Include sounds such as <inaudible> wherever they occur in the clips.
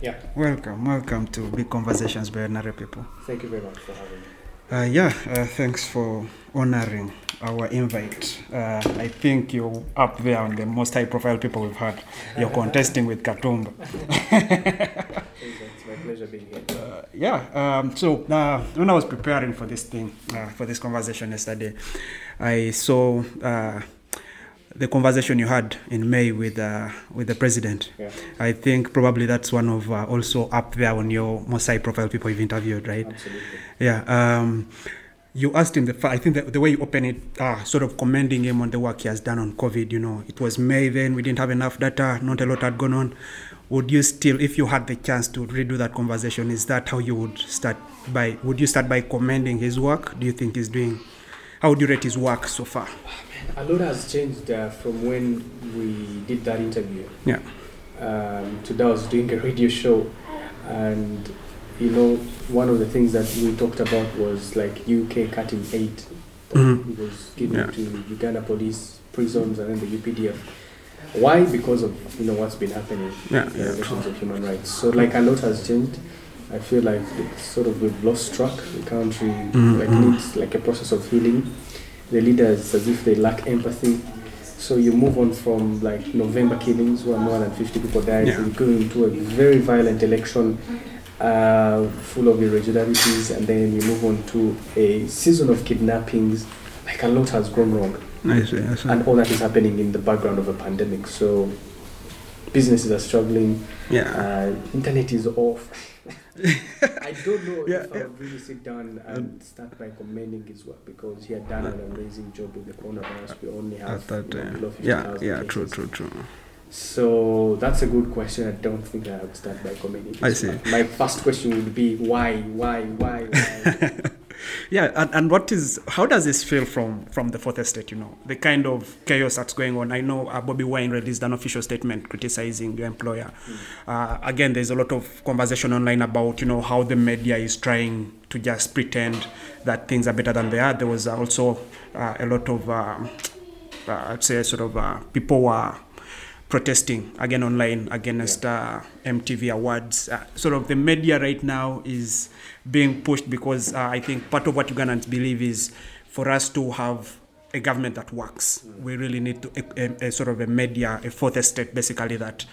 Yeah, Welcome, welcome to Big Conversations by Ordinary People. thank you very much for having me. Uh, yeah, uh, thanks for honoring our invite. Uh, I think you're up there on the most high profile people we've had. You're contesting with Katumba. It's my pleasure being here. Uh, yeah, um, so uh, when I was preparing for this thing, uh, for this conversation yesterday, I saw the conversation you had in May with uh, with the president. Yeah, I think probably that's one of uh, also up there on your most high profile people you've interviewed, right? absolutely. Yeah. Um, you asked him the. fa- I think the, the way you open it, uh, sort of commending him on the work he has done on COVID. You know, it was May then. We didn't have enough data. Not a lot had gone on. Would you still, if you had the chance to redo that conversation, is that how you would start by? Would you start by commending his work? Do you think he's doing? How would you rate his work so far? A lot has changed uh, from when we did that interview. Yeah. Um, today I was doing a radio show, and you know, one of the things that we talked about was like UK cutting aid. that Mhm. Was given Yeah. to Uganda police, prisons, and then the UPDF. Why? Because of you know what's been happening. Yeah. in Yeah. of human rights. So like a lot has changed. I feel like it's sort of we've lost track. The country Mhm, like needs like a process of healing. The leaders as if they lack empathy. So you move on from like November killings where more than 50 people died, Yeah. you go into a very violent election uh, full of irregularities, and then you move on to a season of kidnappings. Like a lot has gone wrong I see. I see. and all that is happening in the background of a pandemic. So businesses are struggling, Yeah. uh, internet is off. <laughs> I don't know Yeah, if I would really sit down and mm. start by commending his work because he had done an amazing job with the coronavirus. We only have At that, you know, yeah. 50,000 Yeah. True. cases. True. True. So that's a good question. I don't think I would start by commending. I see. work. My first question would be why, why, why, why? <laughs> Yeah, and, and what is how does this feel from from the fourth estate? You know, the kind of chaos that's going on. I know uh, Bobi Wine released an official statement criticizing your employer. Uh, again, there's a lot of conversation online about you know how the media is trying to just pretend that things are better than they are. There was also uh, a lot of um, uh, I'd say sort of uh, people were protesting again online against uh, MTV awards. Uh, sort of the media right now is being pushed because uh, I think part of what Ugandans believe is for us to have a government that works, we really need to a, a, a sort of a media, a fourth estate basically that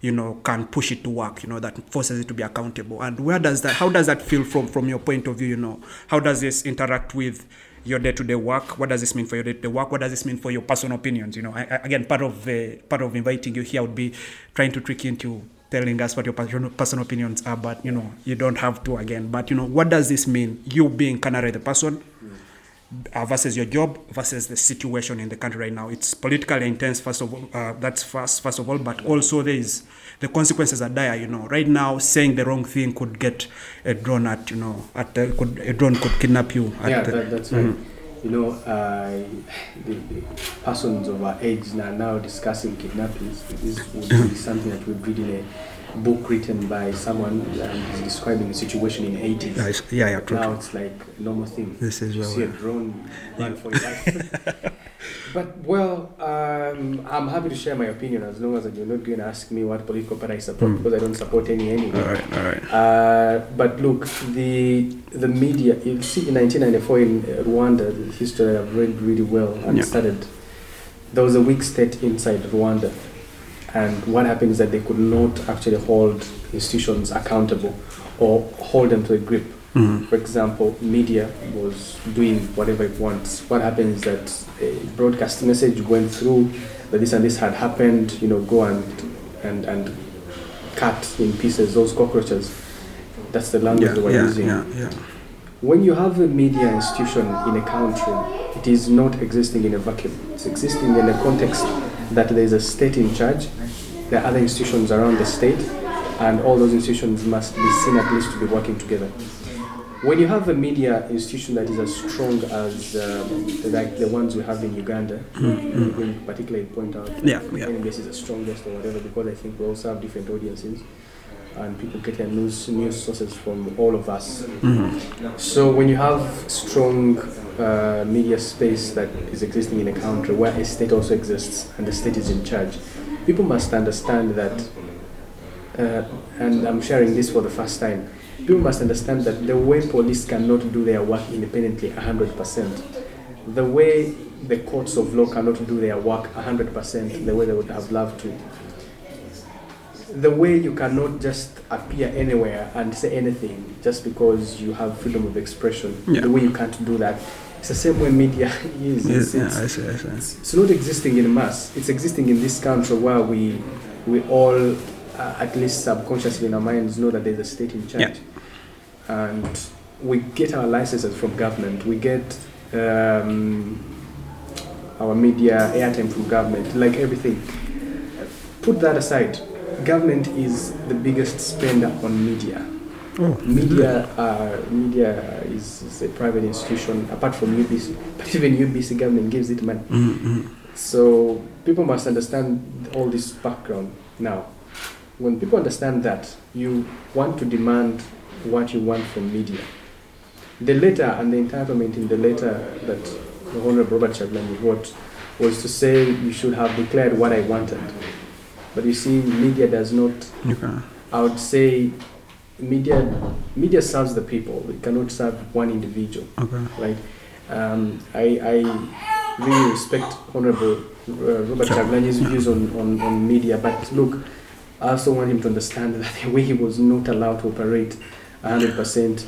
you know can push it to work you know that forces it to be accountable. And where does that how does that feel from from your point of view you know? How does this interact with your day-to-day work what does this mean for your day-to-day work what does this mean for your personal opinions you know I, again part of the part of inviting you here would be trying to trick you into telling us what your personal, personal opinions are but you know you don't have to again but you know what does this mean you being canary the person uh, versus your job versus the situation in the country right now. It's politically intense, first of all. Uh, that's first, first of all, but also there is the consequences are dire. You know, right now saying the wrong thing could get a drone at you know at the, could a drone could kidnap you. Yeah, the, that, that's right. You know, uh, the, the persons of our age are now discussing kidnappings. This would be something that in a book written by someone is describing the situation in the 80s. yeah, yeah, yeah, true, now it's like a normal thing. This is You see a drone <laughs> run for your life. <laughs> but well, um, I'm happy to share my opinion as long as you're not going to ask me what political party I support Mm. because I don't support any anyway. All right, all right. Uh, but look, the the media. You see, in 1994 in Rwanda, the history I've read really well and Yeah. studied. There was a weak state inside Rwanda, and what happened is that they could not actually hold institutions accountable or hold them to a grip. Mhm. For example, media was doing whatever it wants. What happens is that a broadcast message went through that this and this had happened. You know, go and and and cut in pieces those cockroaches. That's the language Yeah, they were yeah, using. yeah, yeah. When you have a media institution in a country, it is not existing in a vacuum. It's existing in a context that there is a state in charge, there are other institutions around the state, and all those institutions must be seen at least to be working together. when you have a media institution that is as strong as um, like the ones we have in Uganda, mm-hmm. in particular, point out yeah, yeah. NBS is the strongest or whatever because I think we also have different audiences and people get their news news sources from all of us. Mm-hmm. So when you have strong uh, media space that is existing in a country where a state also exists and the state is in charge, people must understand that. Uh, and I'm sharing this for the first time people must understand that the way police cannot do their work independently 100%, the way the courts of law cannot do their work 100% the way they would have loved to, the way you cannot just appear anywhere and say anything just because you have freedom of expression, yeah. the way you can't do that. It's the same way media <laughs> is. It's, yeah, I see, I see. it's not existing in mass. It's existing in this country where we we all uh, at least subconsciously in our minds know that there's a state in charge. Yeah. And we get our licenses from government. We get um, our media airtime from government, like everything. Put that aside. Government is the biggest spender on media. Media, uh, media is, is a private institution apart from UBC, but even UBC government gives it money. Mm-hmm. So people must understand all this background now. When people understand that, you want to demand what you want from media. The letter and the entitlement in the letter that the Honorable Robert Kyagulanyi wrote was to say you should have declared what I wanted. But you see, media does not. Okay. I would say media media serves the people. It cannot serve one individual Okay. right? Um, I, I really respect Honorable uh, Robert Kyagulanyi's views on, on, on media, but look, I also want him to understand that the way he was not allowed to operate 100%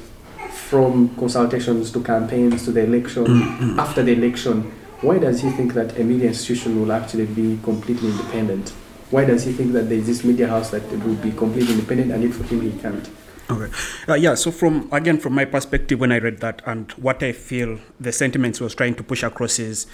from consultations to campaigns to the election, Mm-hmm. after the election, why does he think that a media institution will actually be completely independent? Why does he think that there is this media house that will be completely independent and yet for him he can't? Okay. Uh, yeah. So from again from my perspective, when I read that and what I feel the sentiments was trying to push across is,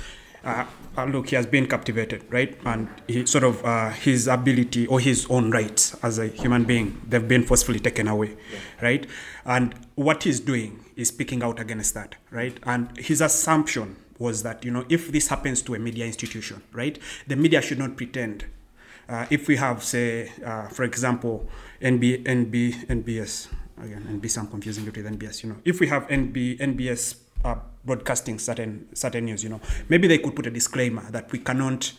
uh, uh, look, he has been captivated, right? And he sort of uh, his ability or his own rights as a human being, they've been forcefully taken away, right? And what he's doing is speaking out against that, right? And his assumption was that you know if this happens to a media institution, right, the media should not pretend uh, if we have, say, uh, for example, NB, NB, NBS, again, NBS, I'm confusing it with NBS, you know, if we have NB, NBS uh, broadcasting certain certain news, you know, maybe they could put a disclaimer that we cannot,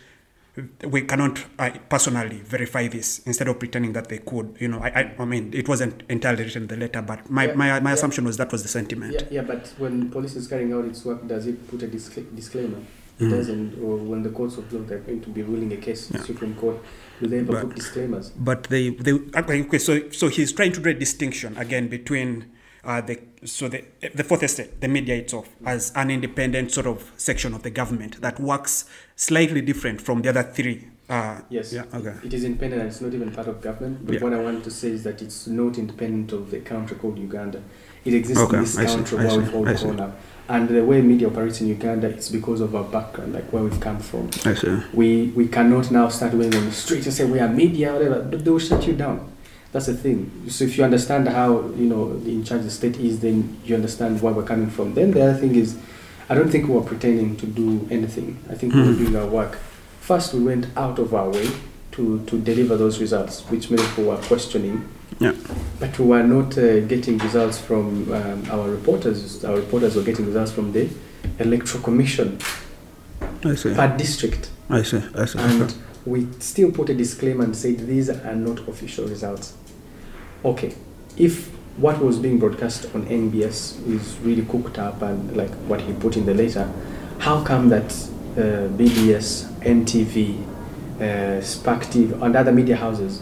we cannot uh, personally verify this instead of pretending that they could, you know, I, I, I mean, it wasn't entirely written in the letter, but my, Yeah, my, my yeah. assumption was that was the sentiment. Yeah, yeah, but when police is carrying out its work, does it put a discla- disclaimer? Mm. doesn't. Or when the courts of law they're going to be ruling a case, Yeah. Supreme Court, do they ever But- put disclaimers? but they they okay, okay so so he's trying to draw a distinction again between uh, the so the the fourth estate the media itself as an independent sort of section of the government that works slightly different from the other three uh, Yes. yeah okay It is independent it's not even part of government. But Yeah. what I want to say is that it's not independent of the country called Uganda. It exists Okay, in this I country I where we've all grown up. And the way media operates in Uganda is because of our background, like where we've come from. I see We we cannot now start going on the streets and say we are media, whatever. But they will shut you down. That's the thing. So if you understand how you know in charge the state is, then you understand where we're coming from. Then the other thing is, I don't think we were pretending to do anything. I think we were mm. doing our work. First, we went out of our way to to deliver those results, which many people were questioning. Yeah. But we were not uh, getting results from um, our reporters. Our reporters were getting results from the electoral commission I see per district I see I see and we still put a disclaimer and said these are not official results. Okay, if what was being broadcast on NBS is really cooked up and like what he put in the letter, how come that uh, BBS, NTV, uh, Spark TV, and other media houses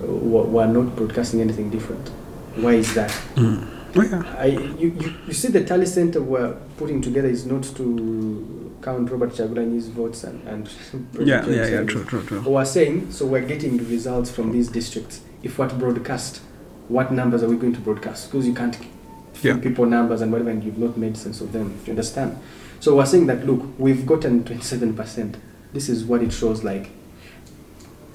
were, not broadcasting anything different? Why is that? Mm. Yeah. I, you, you, you see, the Tally Center we're putting together is not to count Robert Kyagulanyi's votes and, and <laughs> yeah yeah yeah true true true We're saying, so we're getting the results from these districts. If what broadcast, what numbers are we going to broadcast? Because you can't Yeah. people numbers and whatever, and you've not made sense of them. Do you understand? So we're saying that, look, we've gotten 27%. This is what it shows like.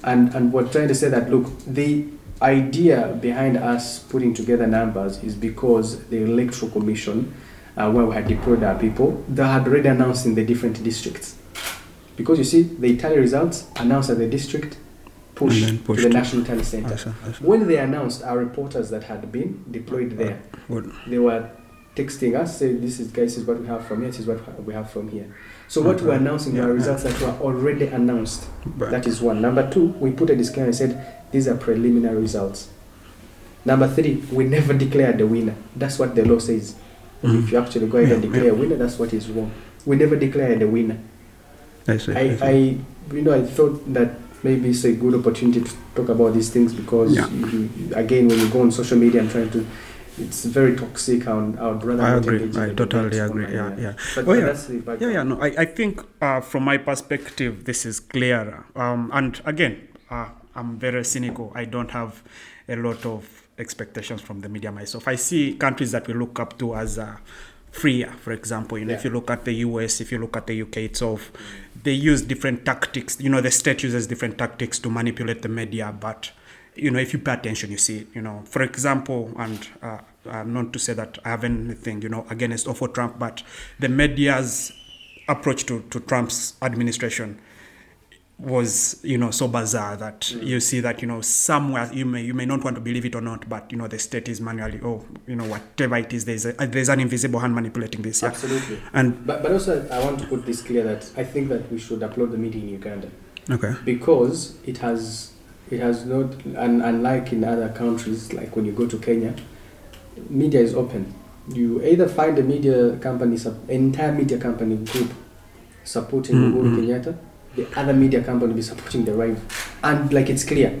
And, and we're trying to say that, look, the idea behind us putting together numbers is because the electoral commission, uh, where we had deployed our people, they had already announced in the different districts. Because you see, the tally results announced at the district, push, to the national tally center. I see, I see. When they announced, our reporters that had been deployed there, Good. they were texting us, saying, "This is guys, this is what we have from here. This is what we have from here." So what we're announcing Yeah, are yeah. results that were already announced. Right. That is one. Number two, we put a disclaimer and said these are preliminary results. Number three, we never declared the winner. That's what the law says. Mhm. If you actually go ahead and declare yeah. a winner, that's what is wrong. We never declared the winner. I see. I, I see. I, you know, I thought that maybe it's a good opportunity to talk about these things because, Yeah. you, you- again, when you go on social media and trying to, it's very toxic. And I would rather I agree. I totally agree. Yeah, yeah. But, Oh, yeah. that's the Yeah, yeah, no, I, I think uh, from my perspective, this is clearer. Um, and again, uh, I'm very cynical. I don't have a lot of expectations from the media myself. I see countries that we look up to as uh, freer, for example. You know, if you look at the US, if you look at the UK itself, they use different tactics. You know, the state uses different tactics to manipulate the media, but you know, if you pay attention, you see it. You know, for example, and uh, uh, not to say that I have anything, you know, against or for Trump, but the media's approach to, to Trump's administration was you know so bizarre that you see that you know somewhere you may you may not want to believe it or not but you know the state is manually oh you know whatever it is there's a, there's an invisible hand manipulating this yeah Absolutely. and But, but also, I want to put this clear that I think that we should upload the meeting in Uganda okay because it has it has not and unlike in other countries like when you go to Kenya, media is open. You either find a media company, entire media company group supporting Mm, Uhuru mm. Kenyatta, the other media company be supporting the rival, and like it's clear.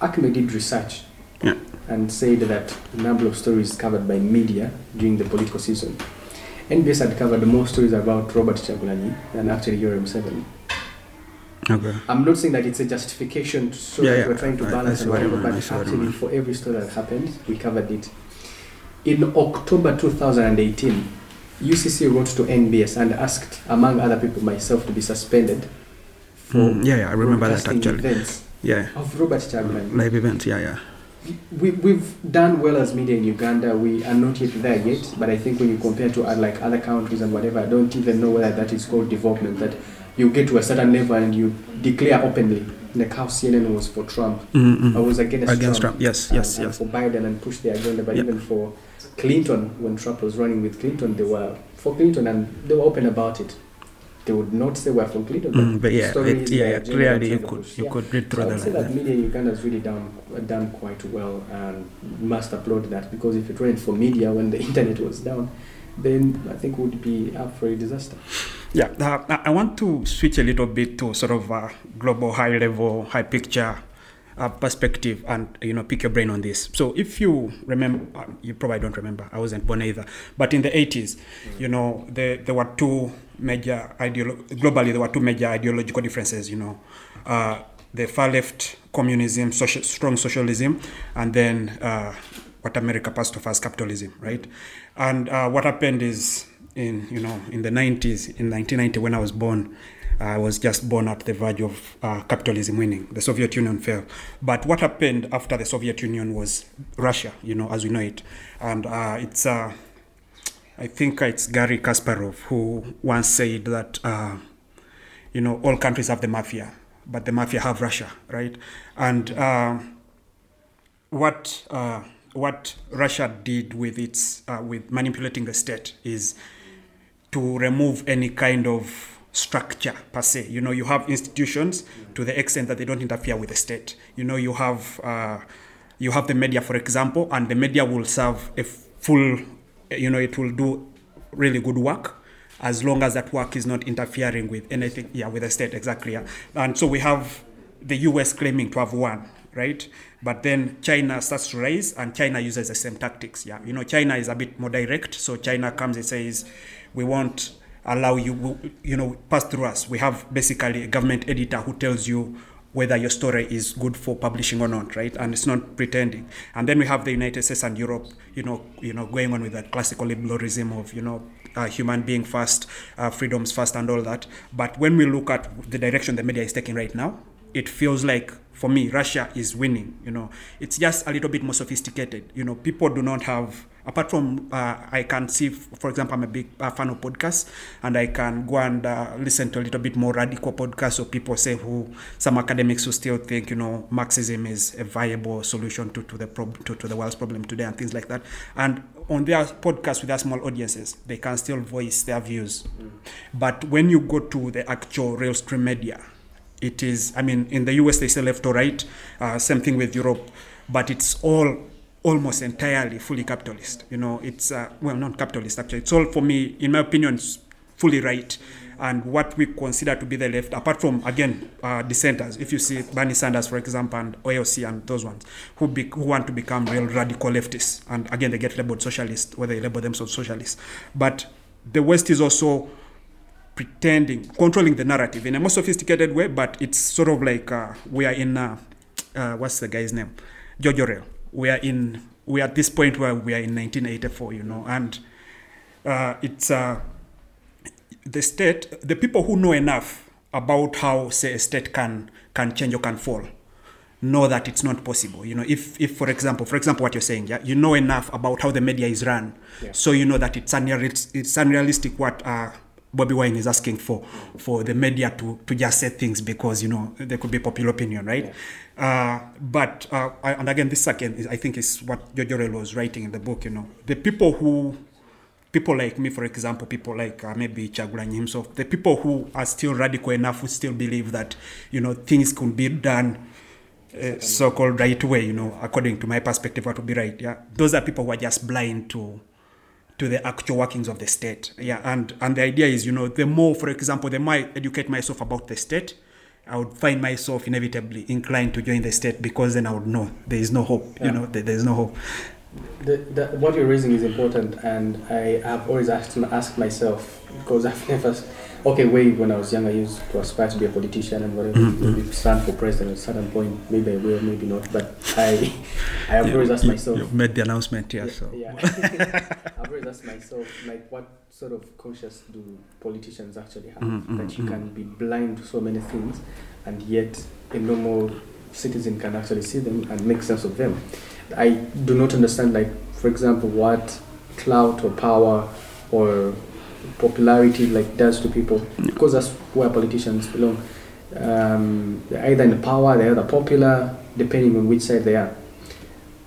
Acme did research Yeah. and said that the number of stories covered by media during the political season. NBS had covered more stories about Robert Kyagulanyi than actually Yoweri Museveni. Okay I'm not saying that it's a justification to show Yeah, that yeah. we're trying to balance and whatever, but actually for every story that happened, we covered it. In October 2018, UCC wrote to NBS and asked, among other people, myself to be suspended for Mm, yeah yeah I remember that actually events yeah of Robert Kyagulanyi. live events yeah yeah We, we've done well as media in Uganda. We are not yet there yet, but I think when you compare to uh, like other countries and whatever, I don't even know whether that is called development. That you get to a certain level and you declare openly, like how CNN was for Trump, mm I was against, against Trump, Trump yes and- yes and yes for Biden and push the agenda. But Yeah. even for Clinton, when Trump was running with Clinton, they were for Clinton and they were open about it. They would not say we're for Clinton, but, Mm, but yeah, it, yeah, yeah, clearly you could push. you Yeah. could read So through I would say the that media in Uganda has really done done quite well and must applaud that because if it weren't for media when the <laughs> internet was down, then I think would be up for a disaster. Yeah, uh, I want to switch a little bit to sort of a global, high level, high picture uh, perspective, and you know, pick your brain on this. So, if you remember, uh, you probably don't remember. I wasn't born either, but in the 80s, you know, there there were two major globally there were two major ideological differences. You know, uh, the far left communism, social, strong socialism, and then uh, what America passed off as capitalism, right? And uh, what happened is in you know in the 90s in 1990 when i was born i was just born at the verge of uh, capitalism winning. The soviet union fell. But what happened after the soviet union was russia you know as we know it. And uh, it's uh, i think it's gary kasparov who once said that uh, you know all countries have the mafia but the mafia have russia right? And uh, what uh, what Russia did with its uh, with manipulating the state is to remove any kind of structure per se. You know, you have institutions to the extent that they don't interfere with the state. You know, you have uh, you have the media, for example, and the media will serve a full. You know, it will do really good work as long as that work is not interfering with anything. Yeah, with the state exactly. Yeah, and so we have the U.S. claiming to have won, right? But then China starts to rise, and China uses the same tactics. Yeah, you know, China is a bit more direct. So China comes and says, "We won't allow you, you know, pass through us." We have basically a government editor who tells you whether your story is good for publishing or not, right? And it's not pretending. And then we have the United States and Europe, you know, you know, going on with that classical liberalism of, you know, uh, human being first, uh, freedoms first, and all that. But when we look at the direction the media is taking right now, it feels like for me Russia is winning. You know, it's just a little bit more sophisticated. You know, people do not have apart from uh, I can see, for example, I'm a big uh, fan of podcasts, and I can go and uh, listen to a little bit more radical podcasts of people say who some academics who still think you know Marxism is a viable solution to, to the prob- to, to the world's problem today and things like that. And on their podcast with their small audiences, they can still voice their views. Mm. But when you go to the actual real stream media, it is, I mean, in the US they say left or right, uh, same thing with Europe, but it's all almost entirely fully capitalist. You know, it's, uh, well, not capitalist actually. It's all, for me, in my opinion, fully right. And what we consider to be the left, apart from, again, uh, dissenters, if you see Bernie Sanders, for example, and AOC and those ones, who, be, who want to become real radical leftists. And again, they get labeled socialist, whether they label themselves socialists. But the West is also pretending, controlling the narrative in a more sophisticated way, but it's sort of like uh, we are in, uh, uh, what's the guy's name? George Orwell. We are in, we are at this point where we are in 1984, you know, and uh, it's uh, the state, the people who know enough about how, say, a state can, can change or can fall know that it's not possible. You know, if, if for example, for example, what you're saying, yeah, you know enough about how the media is run, yeah. so you know that it's unrealistic, it's unrealistic what uh, Bobi Wine is asking for for the media to to just say things because you know there could be popular opinion, right? Yeah. Uh, but uh, and again, this again is, I think is what Orwell was writing in the book. You know, the people who people like me, for example, people like uh, maybe Kyagulanyi himself, the people who are still radical enough who still believe that you know things could be done. Uh, so-called right way, you know, according to my perspective, what would be right? Yeah, those are people who are just blind to to the actual workings of the state. Yeah, and and the idea is, you know, the more, for example, the more I educate myself about the state, I would find myself inevitably inclined to join the state because then I would know there is no hope. Yeah. You know, there, is no hope. The, the, what you're raising is important, and I have always asked asked myself because I've <laughs> never okay, way when I was young, I used to aspire to be a politician and whatever, mm-hmm. stand for president at a certain point. Maybe I will, maybe not. But I, I have yeah, always asked myself. You've made the announcement, yeah. yeah so. Yeah. I've always asked myself, like, what sort of conscience do politicians actually have mm-hmm. that you mm-hmm. can be blind to so many things, and yet a normal citizen can actually see them and make sense of them. I do not understand, like, for example, what clout or power or popularity like does to people because that's where politicians belong. Um, they're either in power, they're either popular, depending on which side they are.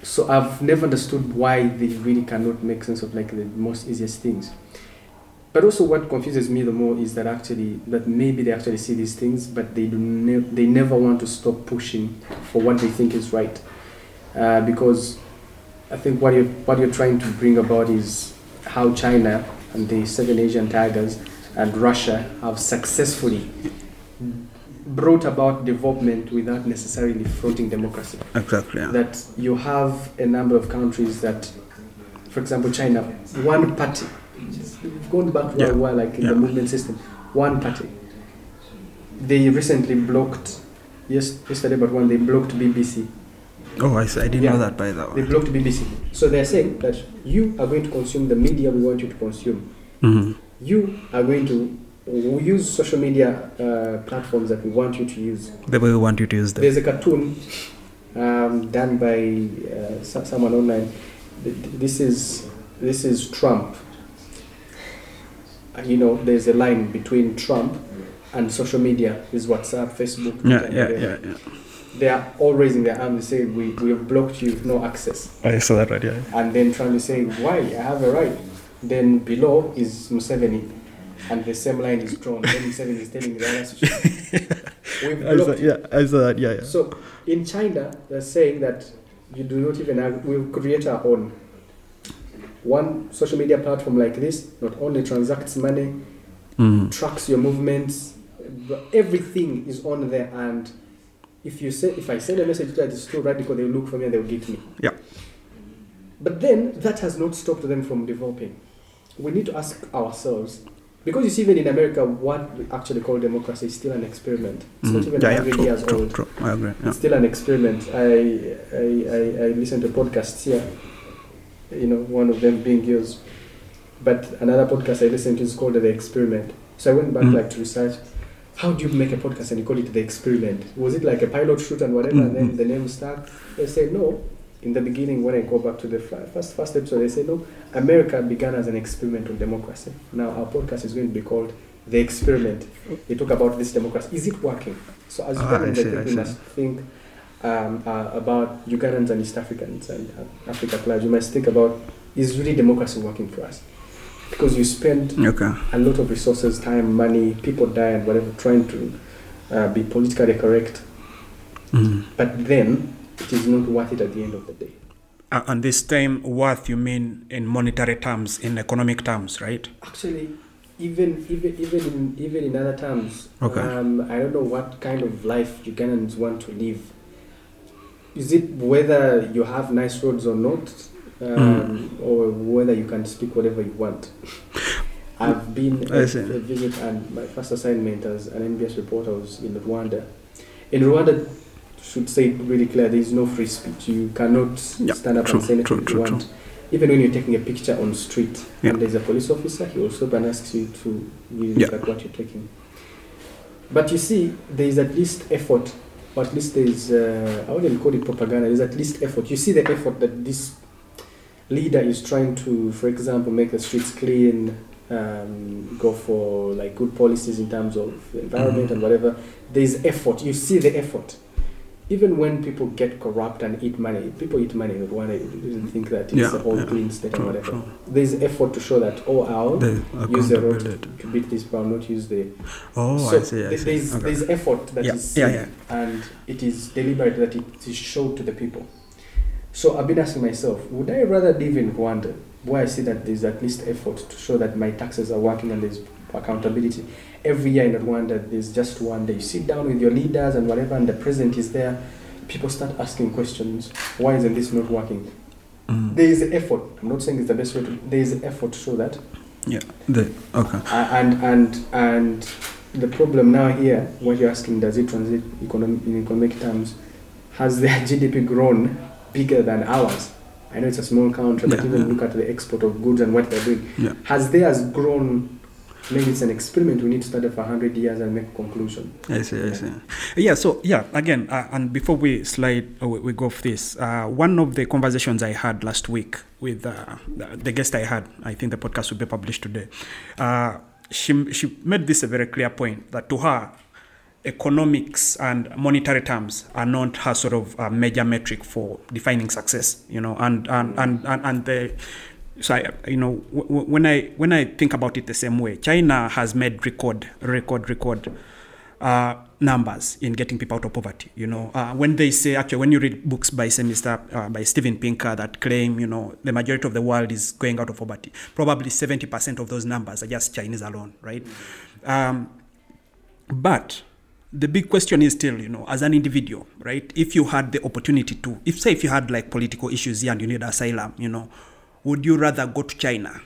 So I've never understood why they really cannot make sense of like the most easiest things. But also, what confuses me the more is that actually that maybe they actually see these things, but they do ne- they never want to stop pushing for what they think is right, uh, because I think what you what you're trying to bring about is how China and the seven Asian tigers and Russia have successfully brought about development without necessarily fronting democracy. Exactly. Yeah. That you have a number of countries that, for example, China, one party, going back to yeah. a while, like in yeah. the movement system, one party. They recently blocked, yes, yesterday, but when they blocked BBC Oh, I, see. I didn't yeah. know that by the way. They blocked BBC. So they're saying that you are going to consume the media we want you to consume. Mm-hmm. You are going to use social media uh, platforms that we want you to use. The way we want you to use them. There's a cartoon um, done by uh, someone online. This is this is Trump. You know, there's a line between Trump and social media. Is WhatsApp, Facebook. Yeah, yeah, yeah, yeah they are all raising their hand. They say, we, we have blocked you, with no access. I saw that right, yeah. And then trying to say, why? I have a right. Then below is Museveni, and the same line is drawn. then Museveni is telling the other <laughs> We've I saw, yeah, I saw that, yeah, yeah. So in China, they're saying that you do not even have, we'll create our own. One social media platform like this not only transacts money, mm. tracks your movements, everything is on there and if you say if I send a message that is too radical, they'll look for me and they'll get me. Yeah. But then that has not stopped them from developing. We need to ask ourselves because you see, even in America, what we actually call democracy is still an experiment. It's mm. not even yeah, 100 yeah, years true, old. True, I agree. Yeah. It's still an experiment. I, I, I, I listen to podcasts here, you know, one of them being yours. But another podcast I listened to is called The Experiment. So I went back mm. like to research how do you make a podcast and you call it the experiment? Was it like a pilot shoot and whatever, and then the name stuck? They say no. In the beginning, when I go back to the fir- first first episode, they say no. America began as an experiment on democracy. Now our podcast is going to be called the experiment. They talk about this democracy. Is it working? So as Ah, Ugandans, I I see, I must think um, uh, about Ugandans and East Africans and uh, Africa large. You must think about is really democracy working for us? Because you spend Okay. a lot of resources, time, money, people die and whatever, trying to uh, be politically correct. Mm. But then it is not worth it at the end of the day. Uh, and this time worth you mean in monetary terms, in economic terms, right? Actually, even even even in even in other terms, Okay. um, I don't know what kind of life Ugandans want to live. Is it whether you have nice roads or not, um, or whether you can speak whatever you want? <laughs> I've been a, a visit, and my first assignment as an NBS reporter was in Rwanda. In Rwanda, should say really clear: there is no free speech. You cannot Yeah, stand up true, and say anything true, you true, want. Even when you're taking a picture on street Yeah. and there's a police officer, he will stop and asks you to really Yeah. look at what you're taking. But you see, there is at least effort, or at least there is, uh, I wouldn't call it propaganda, there's at least effort. You see the effort that this leader is trying to, for example, make the streets clean, um, go for like good policies in terms of environment Mhm. and whatever. There's effort. You see the effort. Even when people get corrupt and eat money, people eat money in Rwanda. You didn't think that it's Yeah, a whole yeah. clean state or whatever. true. There's effort to show that, oh, I'll The use the road to beat this power, not use the Oh, so I see, I see. There's, Okay. there's effort that is Yeah, yeah, and it is deliberate that it is shown to the people. So I've been asking myself, would I rather live in Rwanda where I see that there's at least effort to show that my taxes are working and there's accountability? Every year in Rwanda, there's just one day. You sit down with your leaders and whatever, and the president is there. People start asking questions. Why isn't this not working? Mm. There is effort. I'm not saying it's the best way to. There is effort to show that. Yeah. The, okay. And and and the problem now here, what you're asking, does it translate economic, in economic terms? Has their <laughs> GDP grown bigger than ours? I know it's a small country, but Yeah, even yeah. look at the export of goods and what they're doing. Yeah. Has theirs grown? Maybe it's an experiment. We need to study for 100 years and make a conclusion. I see, I see. Yeah, so yeah, again, uh, and before we slide, uh, we, we go off this, uh, one of the conversations I had last week with uh, the the guest I had, I think the podcast will be published today, uh, she, she made this a very clear point that to her, economics and monetary terms are not her sort of uh, major metric for defining success, you know, and, and, and, and, and the, so I, you know w- when I when I think about it the same way, China has made record record record uh, numbers in getting people out of poverty. You know, uh, when they say actually when you read books by Mr. Uh, by Steven Pinker that claim you know the majority of the world is going out of poverty, probably seventy percent of those numbers are just Chinese alone, right? Um, but the big question is still, you know, as an individual, right? If you had the opportunity to, if say if you had like political issues here and you need asylum, you know, would you rather go to China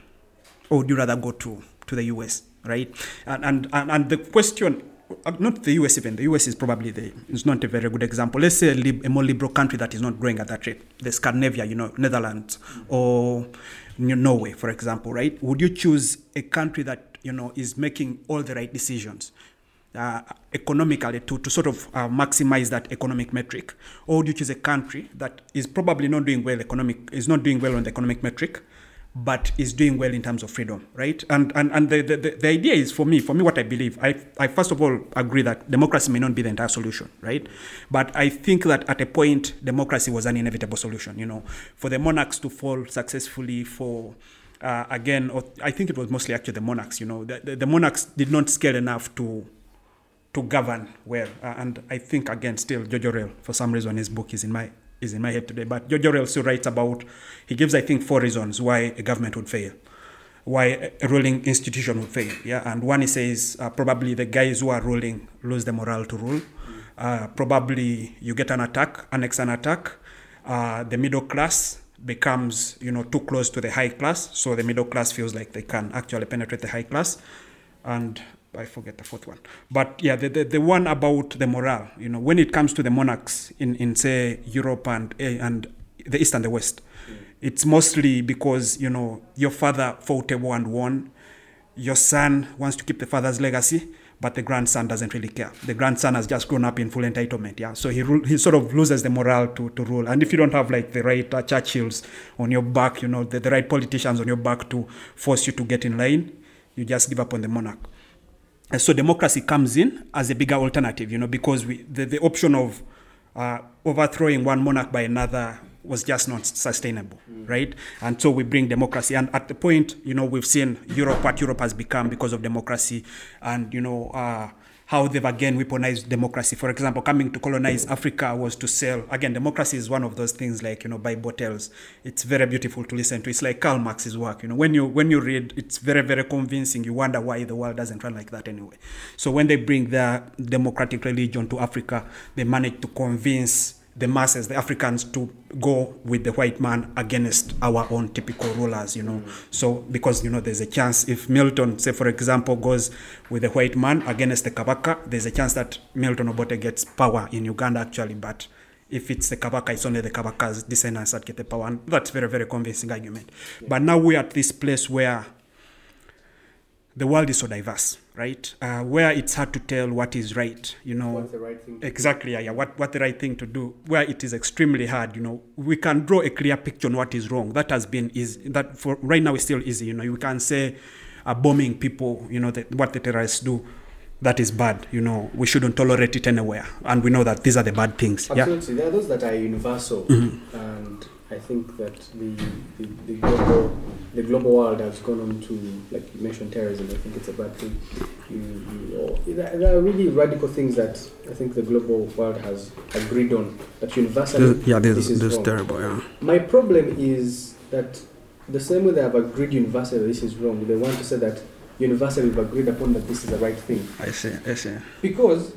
or would you rather go to, to the US, right? And, and, and, and the question, uh, not the US even, the US is probably the, it's not a very good example. Let's say a, lib, a more liberal country that is not growing at that rate, the Scandinavia, you know, Netherlands or Norway, for example, right? Would you choose a country that, you know, is making all the right decisions? Uh, economically to, to sort of uh, maximize that economic metric? Or would you choose a country that is probably not doing well economic is not doing well on the economic metric but is doing well in terms of freedom right? And and, and the, the, the idea is for me for me what i believe I, I first of all agree that democracy may not be the entire solution right? But i think that at a point democracy was an inevitable solution you know. For the monarchs to fall successfully for uh, again i think it was mostly actually the monarchs you know. The, the, the monarchs did not scale enough to to govern well. Uh, and I think again, still George Orwell, for some reason, his book is in my is in my head today. But George Orwell still writes about. He gives, I think, four reasons why a government would fail, why a ruling institution would fail. Yeah, and one he says uh, probably the guys who are ruling lose the morale to rule. Uh, probably you get an attack, annex an attack. Uh, the middle class becomes you know too close to the high class, so the middle class feels like they can actually penetrate the high class, and I forget the fourth one. But yeah, the, the, the one about the morale, you know, when it comes to the monarchs in, in say Europe and eh, and the East and the West, it's mostly because, you know, your father fought a war and won. Your son wants to keep the father's legacy, but the grandson doesn't really care. The grandson has just grown up in full entitlement, yeah. So he he sort of loses the morale to, to rule. And if you don't have like the right uh, Churchills on your back, you know, the, the right politicians on your back to force you to get in line, you just give up on the monarch. So democracy comes in as a bigger alternative, you know, because we the, the option of uh, overthrowing one monarch by another was just not sustainable, mm. right? And so we bring democracy. And at the point, you know, we've seen Europe, what Europe has become because of democracy, and you know, uh, how they've again weaponized democracy. For example, coming to colonize Africa was to sell. Again, democracy is one of those things like you know Bible bottles. It's very beautiful to listen to. It's like Karl Marx's work. You know, when you when you read, it's very very convincing. You wonder why the world doesn't run like that anyway. So when they bring their democratic religion to Africa, they manage to convince the masses, the Africans, to go with the white man against our own typical rulers, you know. So because you know there's a chance if Milton, say for example, goes with the white man against the Kabaka, there's a chance that Milton Obote gets power in Uganda actually, but if it's the Kabaka, it's only the Kabaka's descendants that get the power. And that's very, very convincing argument. Yeah. But now we're at this place where the world is so diverse, right? Uh, where it's hard to tell what is right, you know. What's the right thing? exactly, yeah, yeah. What what the right thing to do? Where it is extremely hard, you know. We can draw a clear picture on what is wrong. That has been is that for right now is still easy, you know. You can say, uh, bombing people, you know, the, what the terrorists do. That is bad, you know. We shouldn't tolerate it anywhere, and we know that these are the bad things. Absolutely, yeah? there are those that are universal, mm-hmm. and I think that the, the, the global the global world has gone on to, like you mentioned, terrorism. I think it's a bad thing. You, you, there are really radical things that I think the global world has agreed on. That universally, yeah, this, this is this wrong. terrible. Yeah. My problem is that the same way they have agreed universally this is wrong, they want to say that universally we've agreed upon that this is the right thing. I see. I see. Because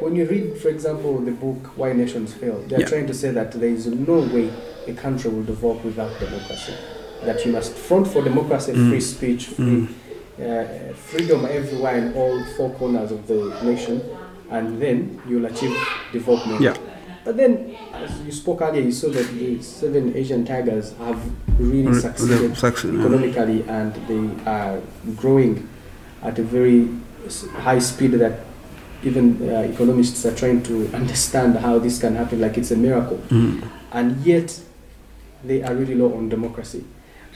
when you read, for example, the book Why Nations Fail, they're yeah. trying to say that there is no way a country will develop without democracy that you must front for democracy, mm. free speech, free mm. uh, freedom everywhere in all four corners of the nation, and then you'll achieve development. Yeah. But then, as you spoke earlier, you saw that the seven Asian tigers have really succeeded succeed, economically, yeah. and they are growing at a very high speed that even uh, economists are trying to understand how this can happen, like it's a miracle. Mm. And yet, they are really low on democracy.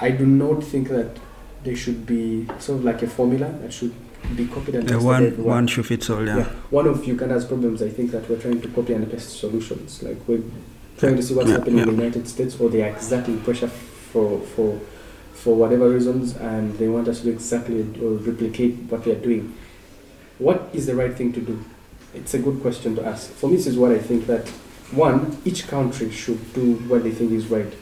I do not think that there should be sort of like a formula that should be copied and pasted. one, one should fit all, yeah. yeah. One of Uganda's problems, I think, that we're trying to copy and paste solutions. Like we're trying to see what's yeah, happening yeah. in the United States, or they are exactly pressure for for for whatever reasons, and they want us to exactly or replicate what they are doing. What is the right thing to do? It's a good question to ask. For me, this is what I think that one, each country should do what they think is right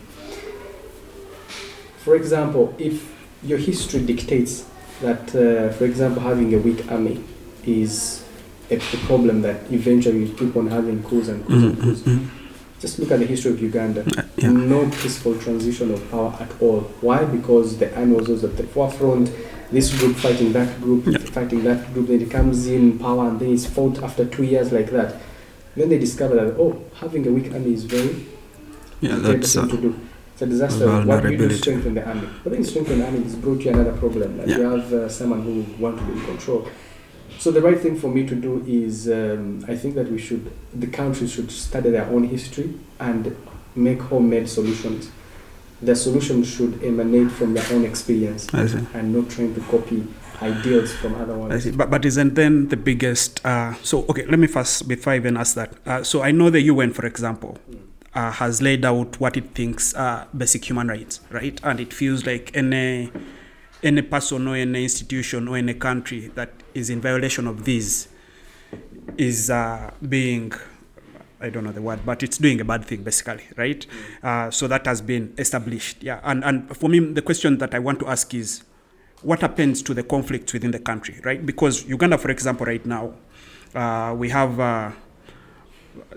for example, if your history dictates that, uh, for example, having a weak army is a, a, problem that eventually you keep on having coups and coups mm-hmm. and coups. Mm-hmm. Just look at the history of Uganda. Uh, yeah. No peaceful transition of power at all. Why? Because the army was always at the forefront. This group fighting that group, yeah. Fighting that group. Then it comes in power, and then it's fought after two years like that. Then they discover that oh, having a weak army is very yeah, that's uh, to do. It's a disaster. What do you do to strengthen the army? But then strengthen the army has brought you another problem. Like yeah. you have uh, someone who want to be in control. So the right thing for me to do is, um, I think that we should, the countries should study their own history and make homemade solutions. The solutions should emanate from their own experience and not trying to copy ideals from other ones. But, but isn't then the biggest, uh, so okay, let me first, before I even ask that. Uh, so I know the UN, for example, mm uh, has laid out what it thinks are basic human rights, right? And it feels like any any person or any institution or any country that is in violation of these is uh, being I don't know the word, but it's doing a bad thing basically, right? Uh, so that has been established, yeah. And and for me, the question that I want to ask is, what happens to the conflicts within the country, right? Because Uganda, for example, right now, uh, we have uh,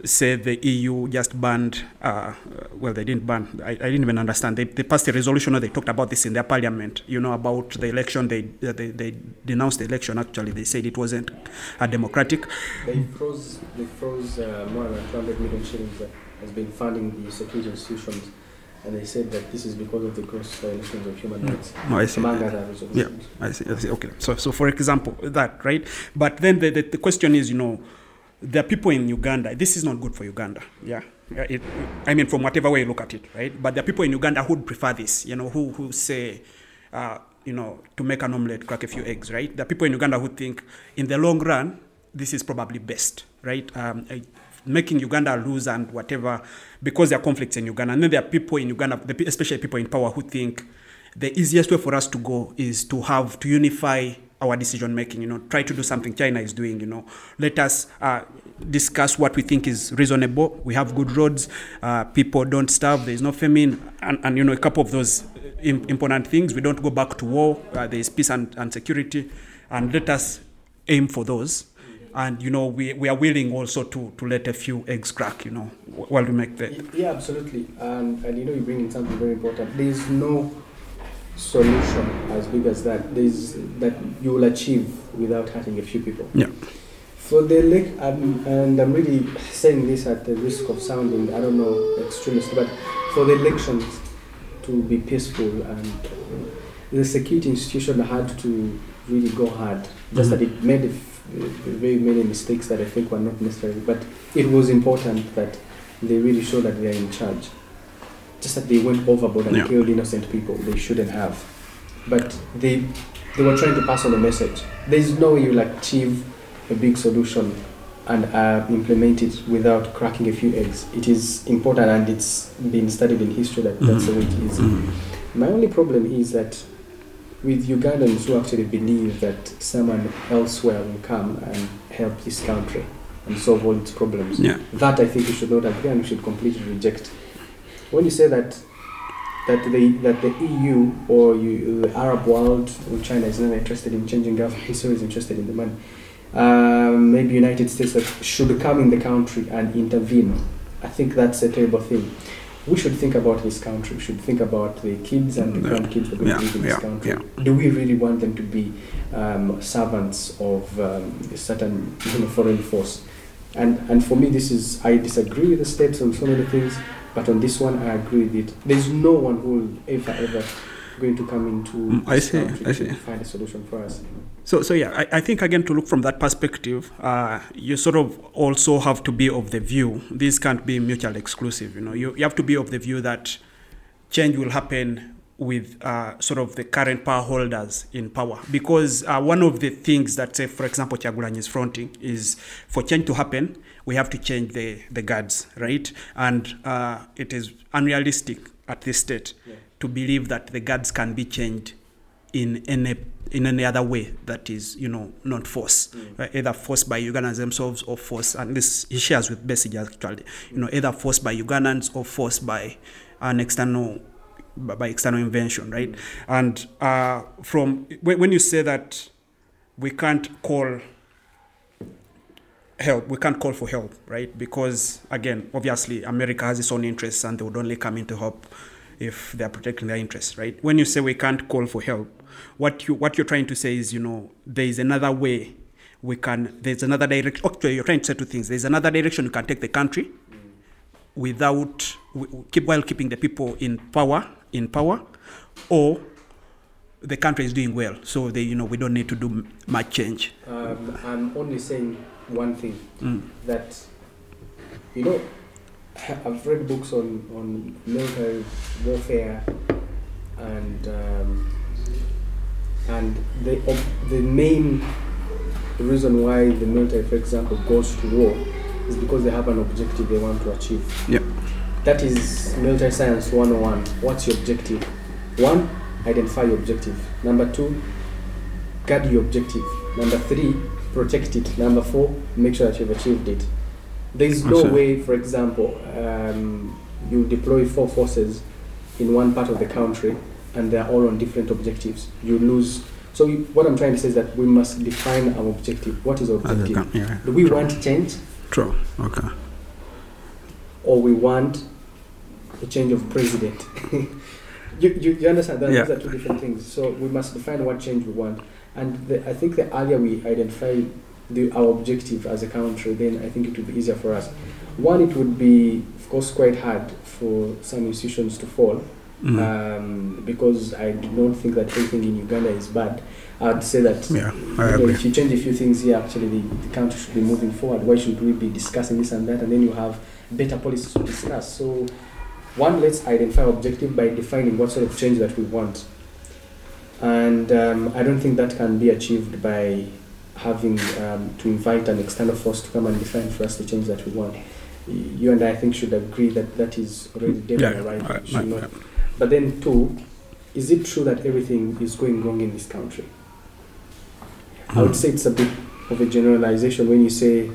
say the EU just banned, uh, well, they didn't ban, I, I didn't even understand. They, they, passed a resolution or they talked about this in their parliament, you know, about the election. They, they, they denounced the election, actually. They said it wasn't a democratic. They froze, they froze uh, more than 200 million shillings that has been funding the security institutions. And they said that this is because of the gross violations of human Mm. rights, No, I see. among other reasons. Yeah. I see, I see. Okay. So, so for example, that, right? But then the, the, the question is, you know, there are people in Uganda, this is not good for Uganda. Yeah. Yeah, It, I mean, from whatever way you look at it, right? But there are people in Uganda who would prefer this, you know, who, who say, uh, you know, to make an omelette, crack a few eggs, right? There are people in Uganda who think, in the long run, this is probably best, right? Um, I- making Uganda lose and whatever, because there are conflicts in Uganda. And then there are people in Uganda, especially people in power, who think the easiest way for us to go is to have to unify our decision making you know try to do something china is doing you know. Let us uh, discuss what we think is reasonable. We have good roads. Uh, people don't starve. There is no famine. And, and you know a couple of those important things. We don't go back to war. Uh, there is peace and, and security. And let us aim for those and you know we, we are willing also to, to let a few eggs crack you know while we make the Yeah, absolutely. And, and you know, you bring in something very important. There is no solution as big as that. There is that you will achieve without hurting a few people. Yeah. For the elec um, and I'm really saying this at the risk of sounding, I don't know, extremist, but for the elections to be peaceful and the security institution had to really go hard. Just Mhm. that it made a very many mistakes that I think were not necessary, but it was important that they really show that they are in charge. Just that they went overboard and Yeah. killed innocent people they shouldn't have. But they they were trying to pass on a message. There is no way you'll achieve a big solution and uh, implement it without cracking a few eggs. It is important and it's been studied in history that that's the way it is. Mhm. My only problem is that with Ugandans who actually believe that someone elsewhere will come and help this country and solve all its problems, yeah that I think we should not agree and we should completely reject. When you say that that the that the EU or you, the Arab world or China is not interested in changing government, so is interested in the money. Um, maybe United States should come in the country and intervene. I think that's a terrible thing. We should think about this country. We should think about the kids and the grandkids that are going Yeah, to live in this yeah, country. yeah. Do we really want them to be um, servants of um, a certain you know, foreign force? And and for me, this is I disagree with the states on so many things, but on this one, I agree with it. There's no one who will ever ever going to come into Mm, I see, I to see. find a solution for us. So, so yeah, I, I think again to look from that perspective, uh, you sort of also have to be of the view. These can't be mutually exclusive. You know, you, you have to be of the view that change will happen with uh, sort of the current power holders in power. Because uh, one of the things that, say, for example, Kyagulanyi is fronting is for change to happen, we have to change the, the guards, right? And uh, it is unrealistic at this state Yeah. to believe that the guards can be changed in any in any other way that is you know not force Mm. uh, either forced by Ugandans themselves or forced and this he shares with Besigye actually you know either forced by Ugandans or forced by an external by external invention right and uh, from when you say that we can't call help we can't call for help right? Because again obviously America has its own interests and they would only come in to help if they are protecting their interests right? When you say we can't call for help what you what you're trying to say is you know there is another way we can there's another direction actually you're trying to say two things. There's another direction you can take the country without keep while keeping the people in power in power or the country is doing well. So they you know we don't need to do much change. Um, I'm only saying one thing mm. that you know I've read books on on military warfare and um, and the the main reason why the military, for example, goes to war is because they have an objective they want to achieve. Yeah. That is military science 101. What's your objective? One, identify your objective. Number two, guard your objective. Number three, protect it. Number four, make sure that you've achieved it. There is no way, for example, um, you deploy four forces in one part of the country and they're all on different objectives. You lose. So you, what I'm trying to say is that we must define our objective. What is our objective? yeah, Do we true. want change True. Okay. or we want a change of president? <laughs> you, you, you understand that Yeah. these are two different things. So we must define what change we want. And the, I think the earlier we identify the, our objective as a country, then I think it would be easier for us. One, it would be, of course, quite hard for some institutions to fall Mm. um, because I do not think that anything in Uganda is bad. I'd say that Yeah, you know, if you change a few things here, actually, the, the country should be moving forward. Why should we be discussing this and that? And then you have better policies to discuss. So, one, let's identify objective by defining what sort of change that we want. And um, I don't think that can be achieved by having um, to invite an external force to come and define for us the change that we want. You and I, I think, should agree that that is already dead Yeah. I- It should but then, two, is it true that everything is going wrong in this country? I would say it's a bit of a generalization when you say,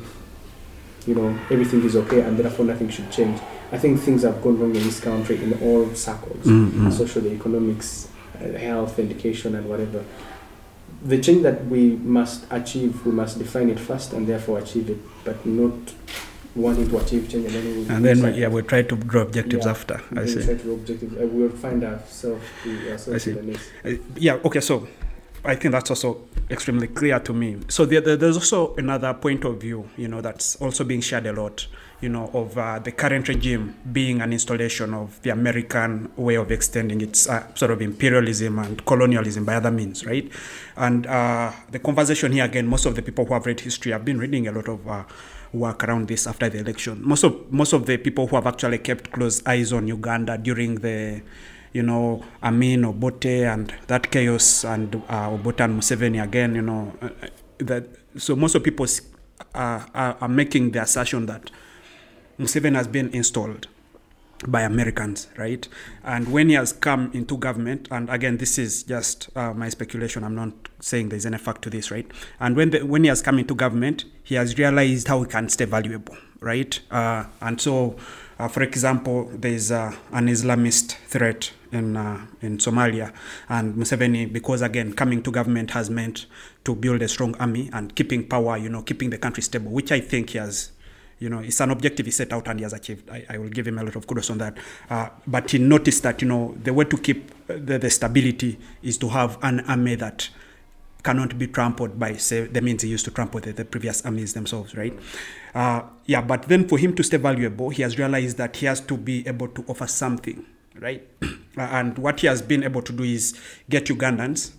you know, everything is okay and therefore nothing should change. I think things have gone wrong in this country in all circles Mm, mm. social, economics, health, education, and whatever. The change that we must achieve, we must define it first and therefore achieve it, but not wanting to achieve change and then we And then, we- yeah, we try to draw objectives Yeah. after. I see. try to objective. Uh, we will find ourselves uh, ourselves see. in the next. Uh, yeah, okay, so I think that's also extremely clear to me. So there, there- there's also another point of view, you know, that's also being shared a lot, you know, of uh, the current regime being an installation of the American way of extending its uh, sort of imperialism and colonialism by other means, right? And uh, the conversation here again, most of the people who have read history have been reading a lot of uh, work around this after the election. Most of most of the people who have actually kept close eyes on Uganda during the you know, Amin Obote and that chaos and uh, Obote and Museveni again, you know, uh, that so most of people are, are making the assertion that Museveni has been installed by Americans, right? And when he has come into government, and again, this is just uh, my speculation. I'm not saying there's any fact to this, right? And when the, when he has come into government, he has realized how he can stay valuable, right? Uh, and so, uh, for example, there's uh, an Islamist threat in uh, in Somalia, and Museveni, because again, coming to government has meant to build a strong army and keeping power, you know, keeping the country stable, which I think he has you know, it's an objective he set out and he has achieved. I, I will give him a lot of kudos on that. Uh, but he noticed that, you know, the way to keep the, the stability is to have an army that cannot be trampled by, say, the means he used to trample the, the previous armies themselves, right? Uh, yeah, but then for him to stay valuable, he has realized that he has to be able to offer something, right? <clears throat> and what he has been able to do is get Ugandans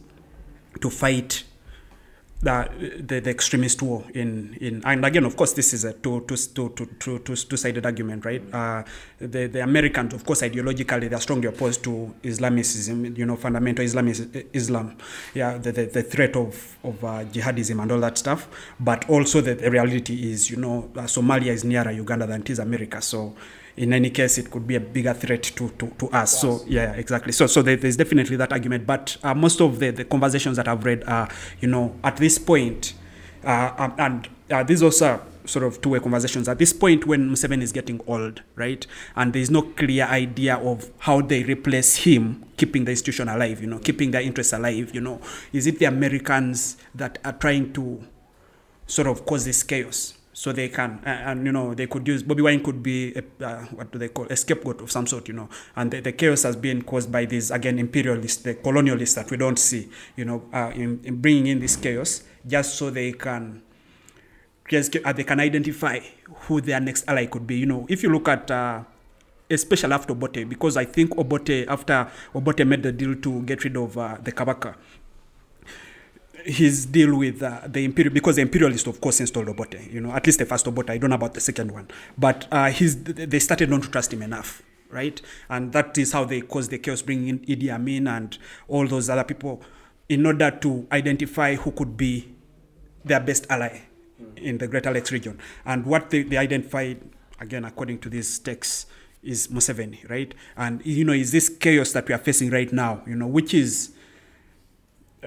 to fight the, the, the extremist war in, in and again of course this is a two two two two two two two-sided argument right? Uh, the the Americans of course ideologically they're strongly opposed to Islamism you know fundamental Islam Islam yeah the, the, the threat of of uh, jihadism and all that stuff. But also the, the reality is you know uh, Somalia is nearer Uganda than it is America. So in any case it could be a bigger threat to, to, to us. So yeah exactly. So so there, there's definitely that argument but uh, most of the, the conversations that i've read are you know at this point uh, and uh, these also sort of two-way conversations. At this point when Museveni is getting old right and there's no clear idea of how they replace him keeping the institution alive you know keeping their interests alive you know is it the americans that are trying to sort of cause this chaos so they can uh, and you know they could use Bobi Wine could be a, uh, what do they call a scapegoat of some sort you know. And the, the chaos has been caused by these again imperialists the colonialists that we don't see you know uh, in, in bringing in this chaos just so they can just uh, they can identify who their next ally could be. You know if you look at uh, especially after Obote because I think Obote after Obote made the deal to get rid of uh, the Kabaka his deal with uh, the imperial because the imperialist of course installed Obote you know at least the first Obote. I don't know about the second one. But uh, they started not to trust him enough right? And that is how they caused the chaos bringing in Idi Amin and all those other people in order to identify who could be their best ally in the Greater Lakes region. And what they, they identified again according to these texts is Museveni right? And you know is this chaos that we are facing right now you know which is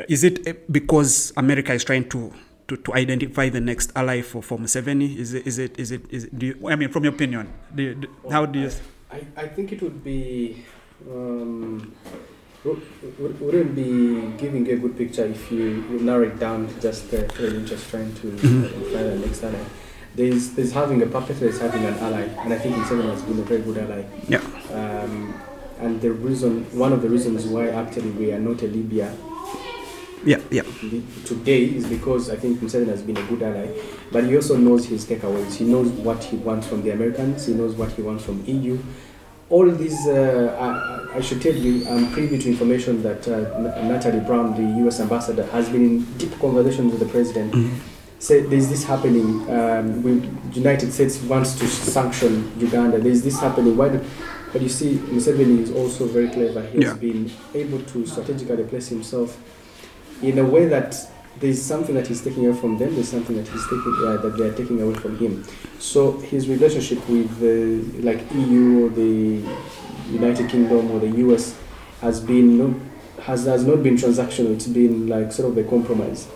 is it because America is trying to, to, to identify the next ally for, for Museveni? Is it, is it, is it, is it, do you, I mean, from your opinion, do you, do, how do you? I, I think it would be um, wou- wou- wouldn't be giving a good picture if you, you narrow it down to just the really just trying to Mhm. identify the next ally. There's there's having a puppet, there's having an ally, and I think Museveni has been a very good ally. Yeah. Um, and the reason, one of the reasons why actually we are not a Libya Yeah, yeah. today is because I think Museveni has been a good ally, but he also knows his takeaways. He knows what he wants from the Americans. He knows what he wants from EU. All these, uh, I, I should tell you, I'm privy to information that uh, Natalie Brown, the U.S. ambassador, has been in deep conversations with the president. Mhm. Say there's this happening. Um, we, United States wants to sanction Uganda. There's this happening. Why? Do, but you see, Museveni is also very clever. He's Yeah. been able to strategically place himself in a way that there's something that he's taking away from them. There's something that he's taking uh, that they're taking away from him. So his relationship with the like EU or the United Kingdom or the US has been no, has has not been transactional. It's been like sort of a compromise.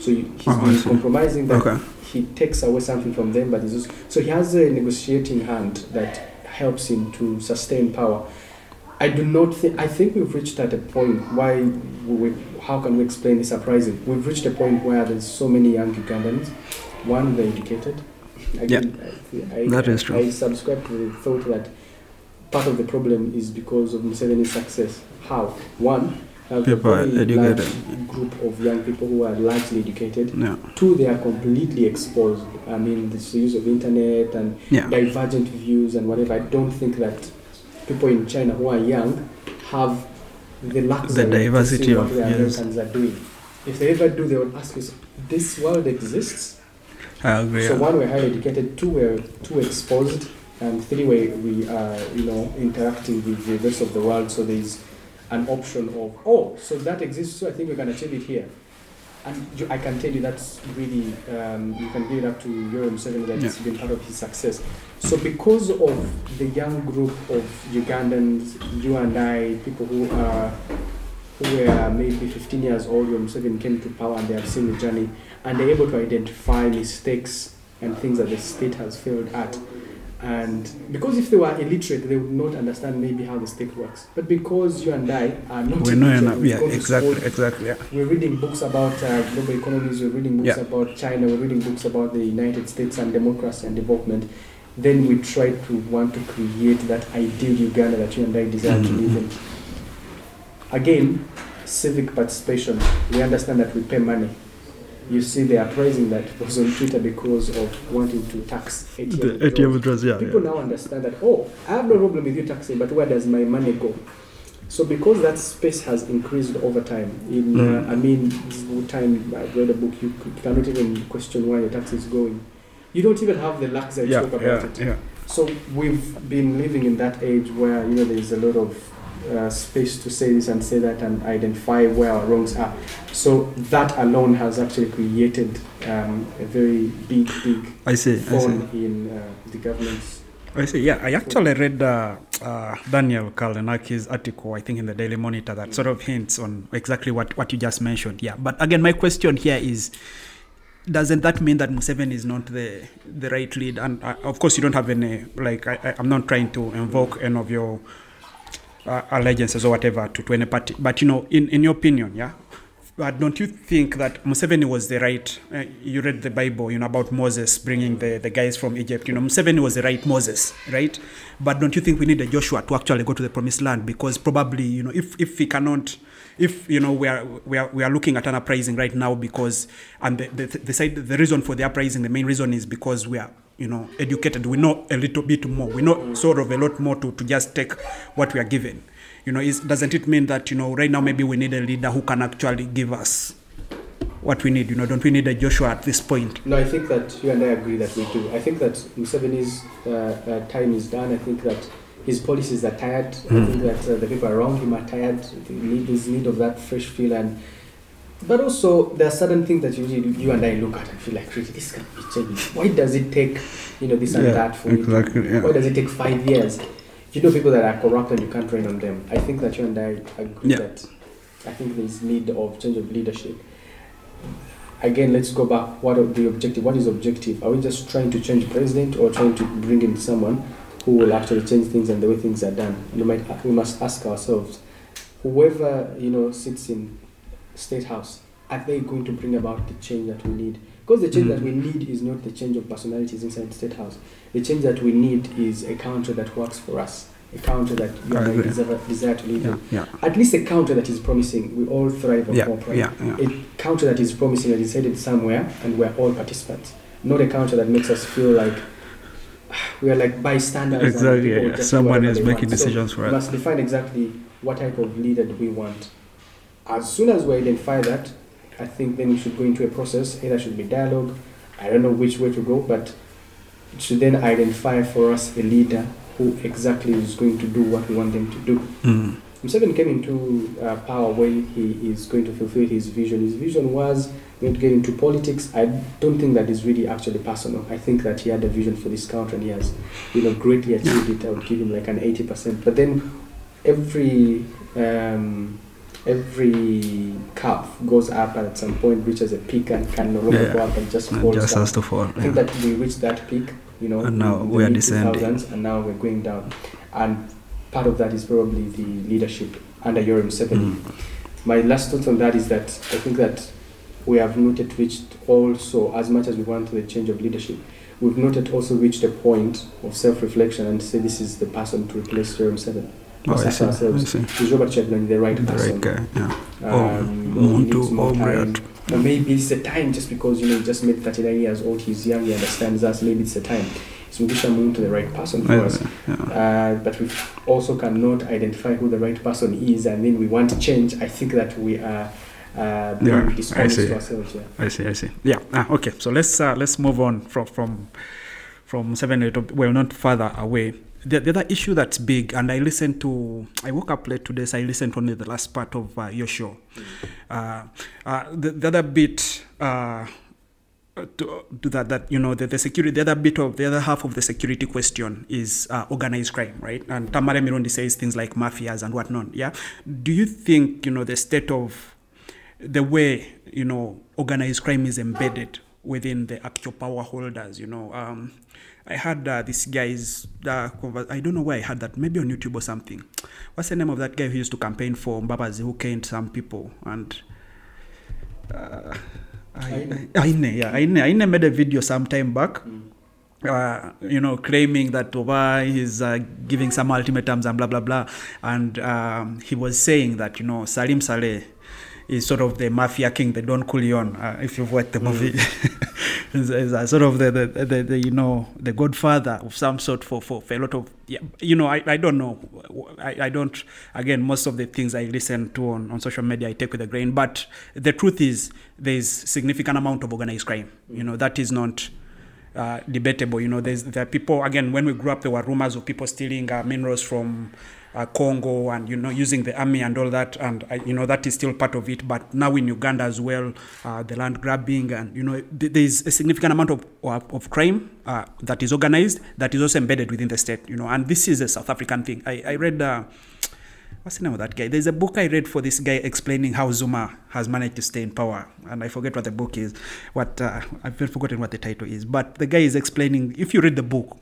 So you- he's Oh, been compromising that Okay. he takes away something from them, but he's also, so he has a negotiating hand that helps him to sustain power. I do not think. I think we've reached at a point. Why? We, how can we explain this uprising? We've reached a point where there's so many young Ugandans. One, they're educated. Again, I, I, That is true. I subscribe to the thought that part of the problem is because of Museveni's success. How? One, have a People are educated. large group of young people who are largely educated. Yeah. Two, they are completely exposed. I mean, this use of internet and Yeah. divergent views and whatever. I don't think that people in China who are young have the luxury The diversity to see what of- the yes. Americans are doing. If they ever do, they would ask us, this world exists? I agree. So one, we're highly educated. Two, we're too exposed. And three, we, we are, you know, interacting with the rest of the world. So there's an option of, oh, so that exists. So I think we can achieve it here. And I can tell you that's really, um, you can give it up to Yoweri Museveni that it's been part of his success. So because of the young group of Ugandans, you and I, people who are who were maybe 15 years old when Museveni came to power and they have seen the journey and they're able to identify mistakes and things that the state has failed at. And because if they were illiterate, they would not understand maybe how the state works. But because you and I are not we know illiterate, enough. We're yeah, exactly, exactly. Yeah. We're reading books about uh, global economies, we're reading books Yeah. about China, we're reading books about the United States and democracy and development. Then we try to want to create that ideal Uganda that you and I desire to live in. Again, civic participation. We understand that we pay money. You see the uprising that was on Twitter because of wanting to tax ATM. withdrawals. withdrawals, yeah. People now understand that, oh, I have no problem with you taxing, but where does my money go? So because that space has increased over time, in Mm. uh, I mean, time I read a book, you, c- cannot even question where your tax is going. You don't even have the luxury to Yeah, talk about yeah, it. yeah. So we've been living in that age where you know there's a lot of uh, space to say this and say that and identify where our wrongs are. So that alone has actually created um, a very big, big I see. I see. in uh, the government's. I see. Yeah, I actually read uh, uh, Daniel Kalinaki's article, I think, in the Daily Monitor that sort of hints on exactly what, what you just mentioned. Yeah, but again, my question here is doesn't that mean that Museveni is not the the right lead? And uh, of course, you don't have any, like, I, I'm not trying to invoke any of your uh, allegiances or whatever to, to any party, but you know, in, in your opinion, yeah, but don't you think that Museveni was the right? Uh, you read the Bible, you know, about Moses bringing the, the guys from Egypt. You know, Museveni was the right Moses, right? But don't you think we need a Joshua to actually go to the promised land? Because probably, you know, if if we cannot, if you know, we are we are we are looking at an uprising right now because, and the the, the side the reason for the uprising, the main reason is because we are you know educated. We know a little bit more. We know sort of a lot more to to just take what we are given you know is, doesn't it mean that you know right now maybe we need a leader who can actually give us what we need you know don't we need a joshua at this point No, I think that you and I agree that we do. I think that Museveni's uh, uh, time is done. I think that his policies are tired. I Mm. think that uh, the people around him are tired. They need this need of that fresh feel and. But also, there are certain things that you, you and I look at and feel like, really, this can be changed. Why does it take, you know, this and that for you? to- yeah. Why does it take five years? You know, people that are corrupt and you can't train on them. I think that you and I agree Yeah. that I think there is need of change of leadership again, let's go back. What are the objective? What is objective? Are we just trying to change president or trying to bring in someone who will actually change things and the way things are done? You might we must ask ourselves, whoever you know sits in state house, are they going to bring about the change that we need? Because the change Mm. that we need is not the change of personalities inside the state house. The change that we need is a country that works for us. a country that you and I desire, desire to live Yeah, in. yeah, At least a country that is promising. We all thrive on yeah, hope, right? yeah, yeah. A country that is promising and is headed somewhere, and we're all participants. Not a country that makes us feel like <sighs> we are like bystanders. Exactly. Yeah, Someone is making want. So decisions for us. we must define exactly what type of leader do we want. As soon as we identify that, I think then we should go into a process. Either should be dialogue. I don't know which way to go, but it should then identify for us a leader who exactly is going to do what we want them to do. Mm. Museveni came into uh, power when he is going to fulfill his vision. His vision was going to get into politics. I don't think that is really actually personal. I think that he had a vision for this country and he has, you know, greatly achieved it. I would give him like an eighty percent. But then every um, every calf goes up and at some point reaches a peak and can no longer Yeah. go up and just falls just down. has to fall. I think yeah. that we reached that peak, you know, And now we are descending. and now we're going down. And part of that is probably the leadership under Yoweri Museveni. Mm. My last thought on that is that I think that we have not yet reached also, as much as we want the change of leadership, we've not yet also reached a point of self-reflection and say this is the person to replace Yoweri Museveni. Oh, I see. I see. is Robert Kyagulanyi the right The person? right guy. Yeah. Um, Oh, Muntu more time. Or maybe it's the time just because you know he just made 39 years old, he's young, he understands us, maybe it's the time. So we should move to the right person for us. Yeah. Uh, but we also cannot identify who the right person is and then we want change. I think that we are uh, Yeah, I see. Yeah. I see. I see. Yeah. Ah, okay. So let's uh, let's move on from from from seven eight. Well, not further away. The, the other issue that's big, and I listened to. I woke up late today, so I listened to only the last part of uh, your show. Uh, uh, the, the other bit. Uh, to, to that that you know the, the security the other bit of the other half of the security question is uh, organized crime right and Tamale Mirundi says things like mafias and whatnot yeah do you think you know the state of the way you know organized crime is embedded within the actual power holders you know. Um, I had uh, this guy's uh, I don't know where I had that maybe on YouTube or something. What's the name of that guy who used to campaign for Mbabazi who caned some people? And uh, Aine. Aine, yeah, Aine, Aine made a video some time back, uh, you know, claiming that Oba is uh, giving some ultimatums and blah blah blah, and um, he was saying that you know Salim Saleh is sort of the mafia king, the Don Corleone. Uh, if you've watched the movie, <laughs> is, is a sort of the, the, the, the you know the godfather of some sort for, for, for a lot of yeah, you know I, I don't know I, I don't again most of the things I listen to on, on social media I take with a grain but the truth is there's significant amount of organized crime you know that is not uh, debatable. You know, there's there are people again. When we grew up, there were rumors of people stealing uh, minerals from uh, Congo and you know using the army and all that, and uh, you know that is still part of it. But now in Uganda as well, uh, the land grabbing and you know th- there is a significant amount of of, of crime uh, that is organized that is also embedded within the state. You know, and this is a South African thing. I, I read. Uh, what's the name of that guy? There's a book I read for this guy explaining how Zuma has managed to stay in power, and I forget what the book is. What uh, I've forgotten what the title is, but the guy is explaining. If you read the book,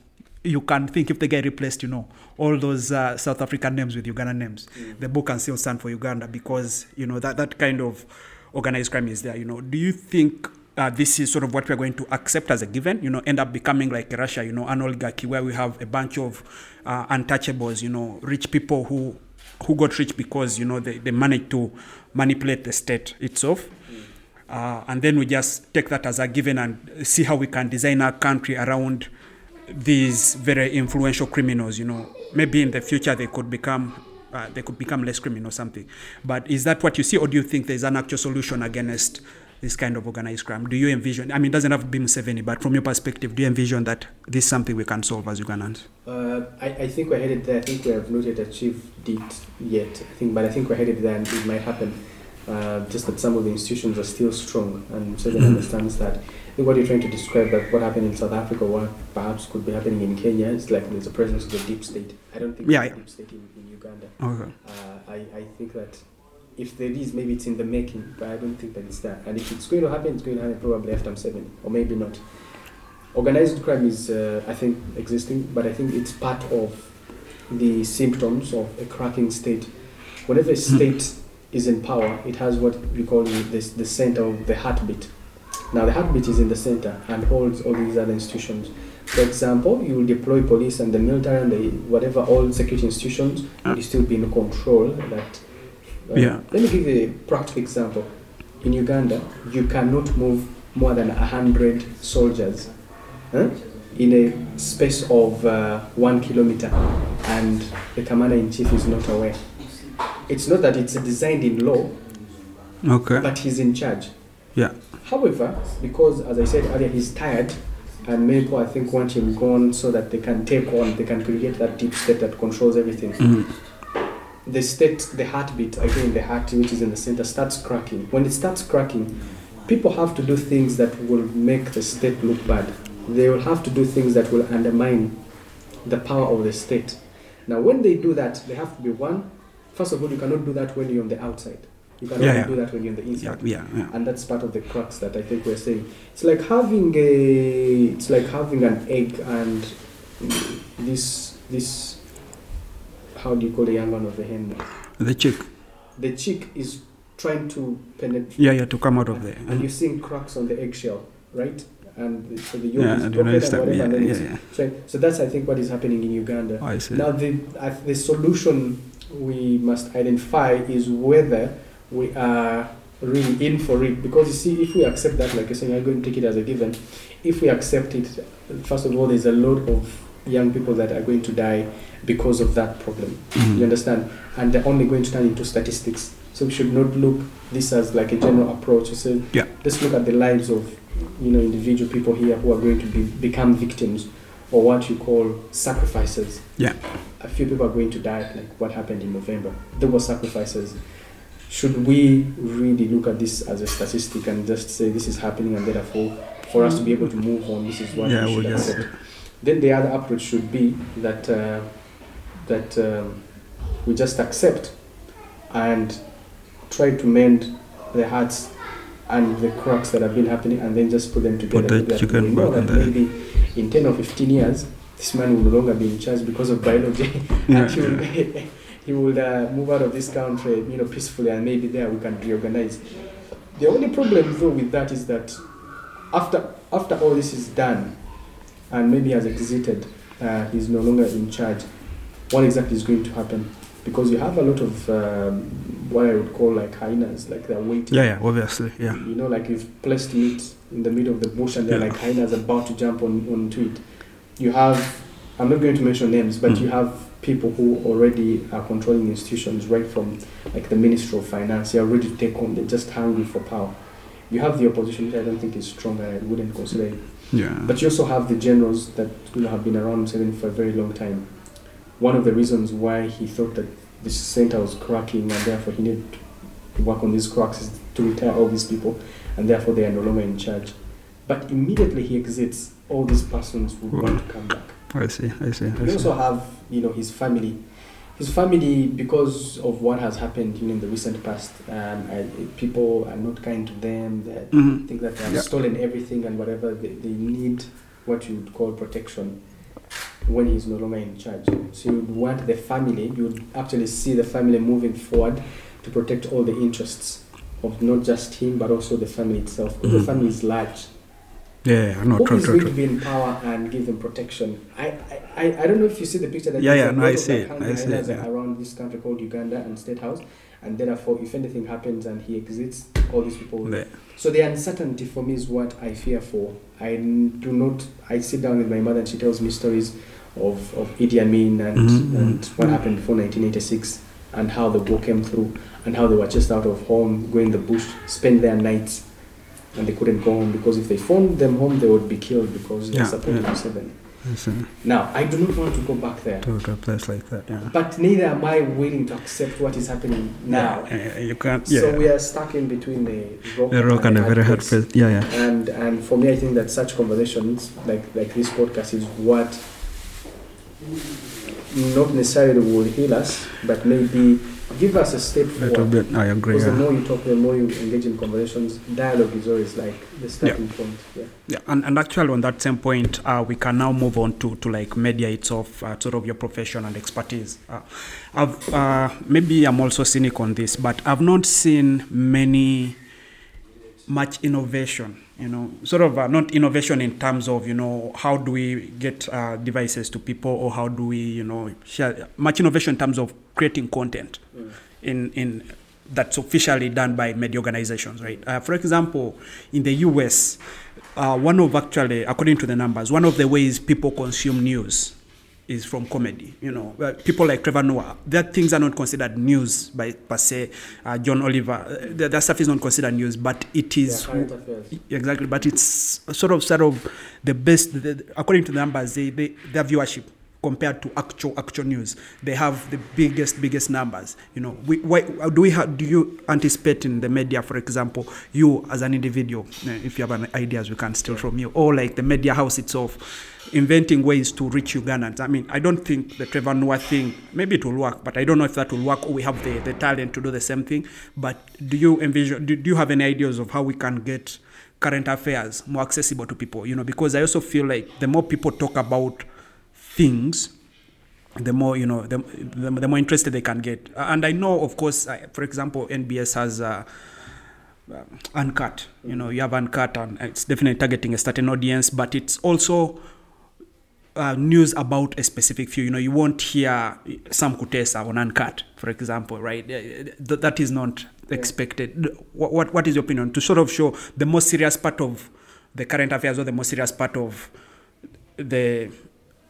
you can think if the guy replaced, you know, all those uh, South African names with Ugandan names, the book can still stand for Uganda because you know that that kind of organized crime is there. You know, do you think? Uh, this is sort of what we're going to accept as a given, you know, end up becoming like Russia, you know, an oligarchy where we have a bunch of uh, untouchables, you know, rich people who who got rich because you know they, they managed to manipulate the state itself uh, and then we just take that as a given and see how we can design our country around these very influential criminals you know maybe in the future they could become uh, they could become less criminal or something but is that what you see or do you think there's an actual solution against this kind of organized crime do you envision i mean it doesn't have to be Museveni but from your perspective do you envision that this is something we can solve as Ugandans Uh, I, I think we're headed there. I think we have not yet achieved it yet. I think, but I think we're headed there, and it might happen. Uh, just that some of the institutions are still strong, and Seven Mhm. <clears throat> understands that. I think what you're trying to describe, that what happened in South Africa, what perhaps could be happening in Kenya, is like there's a presence of the deep state. I don't think Yeah, there's yeah. a deep state in, in Uganda. okay Uh, I, I think that if there is, maybe it's in the making, but I don't think that it's there. And if it's going to happen, it's going to happen probably after M7, or maybe not. Organized crime is, uh, I think, existing, but I think it's part of the symptoms of a cracking state. Whenever a <laughs> state is in power, it has what we call the, the center of the heartbeat. Now the heartbeat is in the center and holds all these other institutions. For example, you will deploy police and the military and the whatever all security institutions, you still be in control. That uh, Yeah. Let me give you a practical example. In Uganda, you cannot move more than a hundred soldiers huh, in a space of uh, one kilometer, and the commander in chief is not aware. It's not that it's designed in law, Okay. but he's in charge. Yeah. However, because as I said earlier, he's tired, and many people I think want him gone so that they can take on, they can create that deep state that controls everything. Mhm. The state, the heartbeat, again, the heart which is in the center starts cracking. When it starts cracking, people have to do things that will make the state look bad. They will have to do things that will undermine the power of the state. Now, when they do that, they have to be one. First of all, you cannot do that when you're on the outside. You cannot Yeah, yeah. do that when you're in the inside Yeah, yeah, yeah. and that's part of the crux that I think we're saying. It's like having a, it's like having an egg and this, this, how do you call the young one of the hen? The chick. The chick is trying to penetrate, Yeah, yeah, to come out of there. and you're seeing cracks on the eggshell, right? And so the yolk Yeah, is and you know, broken and whatever. yeah, and then yeah, yeah. trying- so that's I think what is happening in Uganda. I see. Now, the, uh, the solution we must identify is whether we are really in for it. Because you see, if we accept that, like you're saying, I'm going to take it as a given. If we accept it, first of all, there's a lot of young people that are going to die because of that problem. Mhm. You understand? And they're only going to turn into statistics. So we should not look this as like a general approach. So Yeah. let's look at the lives of you know individual people here who are going to be, become victims or what you call sacrifices. Yeah. A few people are going to die, like what happened in November. There were sacrifices. Should we really look at this as a statistic and just say this is happening and therefore for us to be able to move on, this is what Yeah, we should well, yes. accept? Then the other approach should be that uh, that um, we just accept and try to mend the hearts and the cracks that have been happening and then just put them together. the Maybe that chicken back in that maybe in 10 or 15 years, this man will no longer be in charge because of biology Yeah, and he will, he will uh, move out of this country you know, peacefully and maybe there we can reorganize. The only problem though with that is that after, after all this is done and maybe has exited, uh, he's no longer in charge, what exactly is going to happen? Because you have a lot of um, what I would call like hyenas, like they're waiting. Yeah, yeah, obviously. Yeah. You know, like you've placed meat in the middle of the bush and they're Yeah. like hyenas about to jump on onto it. You have, I'm not going to mention names, but Mm. you have people who already are controlling institutions right from like the Ministry of Finance. They're ready to take on, they're just hungry for power. You have the opposition, which I don't think is strong and I wouldn't consider it. Yeah. But you also have the generals that you know, have been around Museveni for a very long time. One of the reasons why he thought that the center was cracking and therefore he needed to work on these cracks is to retire all these people and therefore they are no longer in charge. But immediately he exits, all these persons would want to come back. I see. I see. You I see. also have, you know, his family. His family, because of what has happened you know, in the recent past, um, I, people are not kind to them. They Mhm. think that they have Yeah. stolen everything and whatever. They, they need what you would call protection when he's no longer in charge. So you would want the family, you would actually see the family moving forward to protect all the interests of not just him but also the family itself. Mhm. the family is large. Yeah, yeah, no, Who true, is true, going to true. be in power and give them protection? I, I, I- don't know if you see the picture that Yeah, yeah, no, I see it, I see it, yeah. around this country called Uganda and State House, and therefore, if anything happens and he exits, all these people. will- So the uncertainty for me is what I fear for. I do not. I sit down with my mother and she tells me stories of, of Idi Amin and, Mhm, and mhm. what happened before 1986 and how the war came through and how they were just out of home, go in the bush, spend their nights, and they couldn't go home because if they phoned them home, they would be killed because they Yeah, supported yeah. Museveni. See. Now, I do not want to go back there, To, a place like that. Yeah. but neither am I willing to accept what is happening now. Yeah, yeah, you can't. Yeah. So we are stuck in between the rock, the rock and a very hard place. place. Yeah, yeah. And and for me, I think that such conversations, like like this podcast, is what not necessarily will heal us, but maybe give us a step forward. bit. I agree. Because the more you talk, the more you engage in conversations. Dialogue is always like the starting point. Yeah. Yeah, and, and actually on that same point, uh, we can now move on to, to like media itself, uh, sort of your profession and expertise. Uh, I've uh, maybe I'm also cynic on this, but I've not seen many much innovation you know, sort of uh, not innovation in terms of, you know, how do we get uh, devices to people or how do we, you know, share much innovation in terms of creating content Mm. in, in that's officially done by media organizations, right? Uh, for example, in the US, uh, one of actually, according to the numbers, one of the ways people consume news is from comedy. You know, people like Trevor Noah, that things are not considered news by per se. Uh, John Oliver, uh, that, that stuff is not considered news, but it is Yeah, exactly. But it's sort of sort of the best. The- according to the numbers, they, they their viewership compared to actual actual news, they have the biggest biggest numbers. You know, we, why do we have, do you anticipate in the media, for example, you as an individual, uh, if you have an ideas, we can steal from you, or like the media house itself, inventing ways to reach Ugandans. I mean, I don't think the Trevor Noah thing, maybe it will work, but I don't know if that will work or we have the, the talent to do the same thing. But do you envision, do, do you have any ideas of how we can get current affairs more accessible to people? You know, because I also feel like the more people talk about things, the more you know, the, the, the more interested they can get. And I know, of course, I, for example, NBS has uh, uh, uncut. You know, you have uncut, and it's definitely targeting a certain audience, but it's also uh, news about a specific few. You know, you won't hear Sam Kutesa on uncut, for example, right? Th- that is not expected. What, what what is your opinion to sort of show the most serious part of the current affairs or the most serious part of the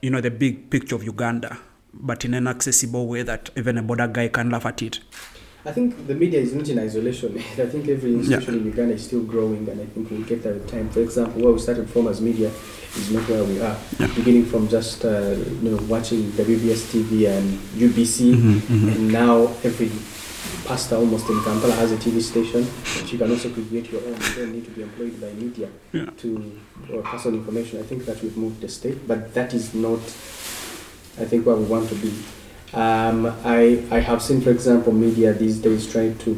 you know the big picture of Uganda, but in an accessible way that even a boda guy can laugh at it. I think the media is not in isolation. <laughs> I think every institution in Uganda is still growing, and I think we'll get there with time. For example, where we started from as media is not where we are. Yeah. Beginning from just uh, you know watching WBS TV and UBC, Mm-hmm, and now every pastor almost in Kampala has a TV station. But you can also create your own. You don't need to be employed by media Yeah. to or pass on information. I think that we've moved the state, but that is not. I think where we want to be. Um, I, I have seen, for example, media these days trying to,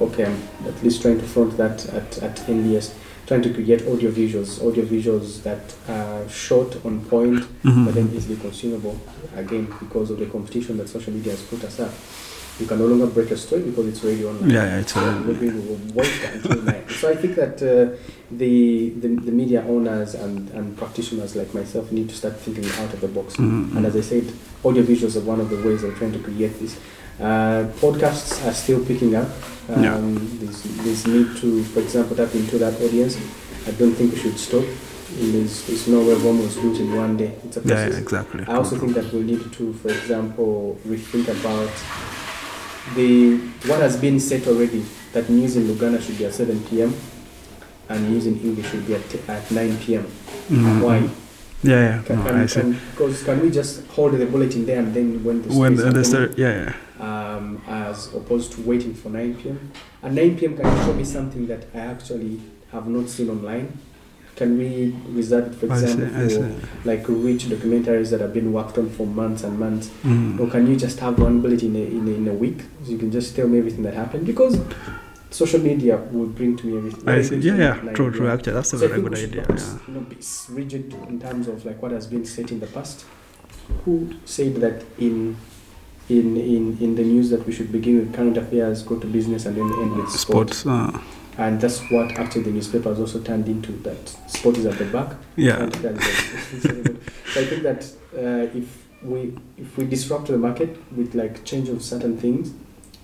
okay, I'm at least trying to front that at, at NBS, trying to create audio visuals, audio visuals that are short, on point, Mm-hmm. but then easily consumable, again, because of the competition that social media has put us up. You can no longer break a story because it's already online. Yeah, yeah, it's already- Maybe wait until nine. So I think that uh, the, the the media owners and, and practitioners like myself need to start thinking out of the box. Mhm. And as I said, audiovisuals are one of the ways we're trying to create this. Uh, podcasts are still picking up. Um, Yeah. there's, there's need to, for example, tap into that audience. I don't think we should stop. There's, there's no way Rome was built in one day. It's a Yeah, process. yeah, exactly. I also think that we need to, for example, rethink about the what has been said already that news in Luganda should be at 7 p.m. and news in English should be at, at 9 p.m. Mhm. Why? Yeah, yeah. Can, no, can, I see. because can we just hold the bulletin there and then when the when the, the story, yeah, yeah. um, as opposed to waiting for 9 p.m. At 9 p.m. can you show me something that I actually have not seen online? Can we reserve it, for example, for like rich documentaries that have been worked on for months and months? Mhm. Or can you just have one bulletin in a, in a, in a week? So you can just tell me everything that happened? Because social media will bring to me everything. I see. Yeah, yeah. online, True, true. yeah. Actually, that's a So very good idea. Yeah. You know, be s- rigid in terms of like what has been said in the past. Who said that in in in in the news that we should begin with current affairs, go to business, and then end with sport. Sports. Uh, And that's what actually the newspaper has also turned into. That sport is at the back. yeah. current affairs is at the- so I think that uh, if we if we disrupt the market with like change of certain things,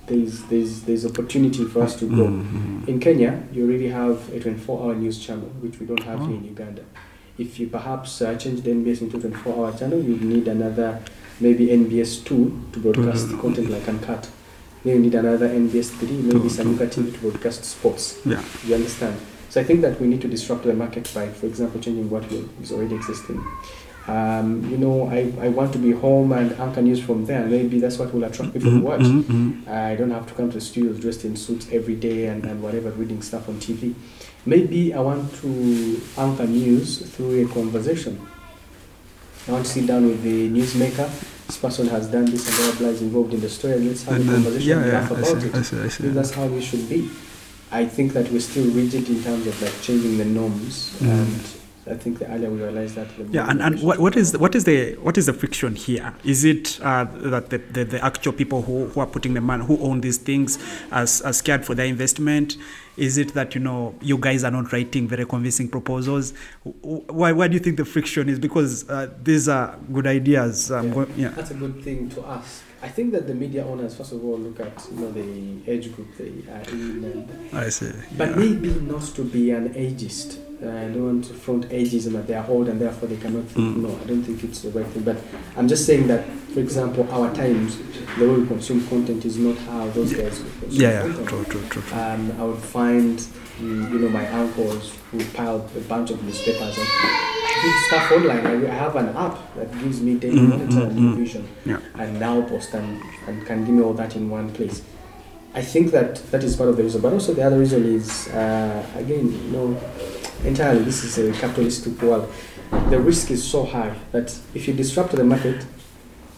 there's there's there's opportunity for us to grow. Mhm. In Kenya, you already have a 24-hour news channel, which we don't have Oh. here in Uganda. If you perhaps uh, change the NBS into a 24-hour channel, you need another maybe NBS 2 to broadcast Mhm. content like Uncut. You need another NBS 3, maybe Sanyuka TV to broadcast sports. Yeah. You understand? So I think that we need to disrupt the market by, for example, changing what is already existing. Um, you know, I, I want to be home and anchor news from there. Maybe that's what will attract people to watch. mhm, mhm. I don't have to come to the studios dressed in suits every day and, and whatever, reading stuff on TV. Maybe I want to anchor news through a conversation. I want to sit down with the newsmaker. This person has done this and blah blah is involved in the story. And let's have And a then, conversation yeah, and yeah. about see, it. I see, I see. that's how we should be. I think that we're still rigid in terms of like changing the norms Mm. and I think the earlier we realize that, the Yeah, and, and what, what is have. what is the what is the friction here? Is it uh, that the, the, the actual people who, who are putting the money who own these things are, are scared for their investment? Is it that you know you guys are not writing very convincing proposals? Wh- wh- Why why do you think the friction is? Because uh, these are good ideas. Um, Yeah. yeah. That's a good thing to ask. I think that the media owners, first of all, look at you know the age group they are in, and, I see. but yeah. maybe not to be an ageist. Uh, I don't want to front ageism that they are old and therefore they cannot. Mm. No, I don't think it's the right thing. But I'm just saying that, for example, our times, the way we consume content is not how those guys would consume Yeah, yeah, true, true, true. true. Um, I would find, mm, you know, my uncles who piled a bunch of newspapers and stuff online. I I have an app that gives me daily Mm, monitor mm, and mm. vision Yeah. and now post and, and can give me all that in one place. I think that that is part of the reason, but also the other reason is uh, again, you know, entirely this is a capitalistic world. The risk is so high that if you disrupt the market,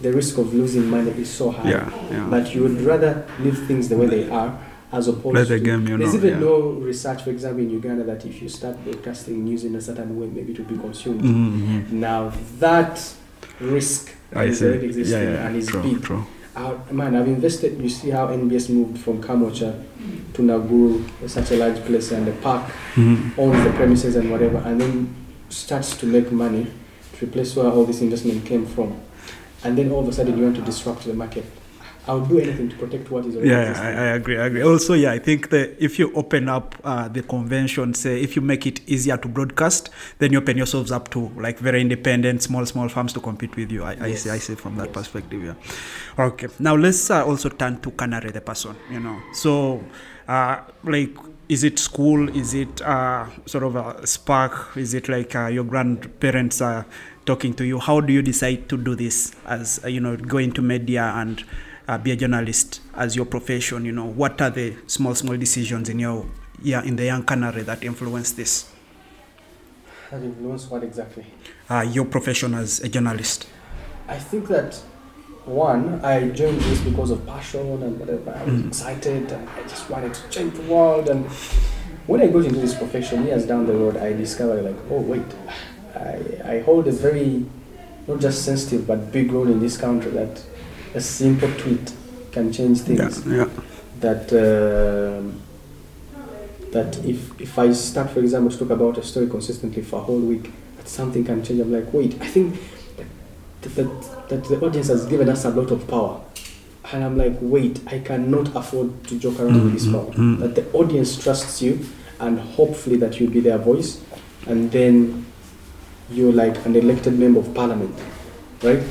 the risk of losing money is so high Yeah, yeah. that you would rather leave things the way they are as opposed Play the to game, you there's know. even yeah. no research, for example, in Uganda that if you start broadcasting news in a certain way, maybe to be consumed. Mhm. Now that risk I is see. already Yeah, existing yeah, and is true, big. true. Uh, man, I've invested. You see how NBS moved from Kamwokya to Naguru, such a large place, and the park Mhm. owns the premises and whatever, and then starts to make money to replace where all this investment came from. And then all of a sudden you want to disrupt the market. I would do anything to protect what is already Yeah, existing. I, I agree. I agree. Also, yeah, I think that if you open up uh, the convention, say if you make it easier to broadcast, then you open yourselves up to like very independent, small, small firms to compete with you. I, I see. I see from that Yes. perspective. Yeah. Okay. Now let's uh, also turn to Canary, the person. You know, so uh, like. Is it school? Is it uh, sort of a spark? Is it like uh, your grandparents are talking to you? How do you decide to do this as uh, you know, going to media and uh, be a journalist as your profession you know what are the small small decisions in your yeah in the young canary that influence this That influence what exactly? uh, your profession as a journalist I think that one, I joined this because of passion and whatever. I was Mm. excited and I just wanted to change the world. And when I got into this profession, years down the road, I discovered like, oh wait, I, I hold a very not just sensitive but big role in this country. That a simple tweet can change things. yeah yeah That um that if if I start, for example, to talk about a story consistently for a whole week, that something can change. I'm like, wait, I think that, that, that the audience has given us a lot of power. And I'm like, wait, I cannot afford to joke around with this Mhm, power. mhm. That the audience trusts you, and hopefully that you'll be their voice, and then you're like an elected member of parliament, right?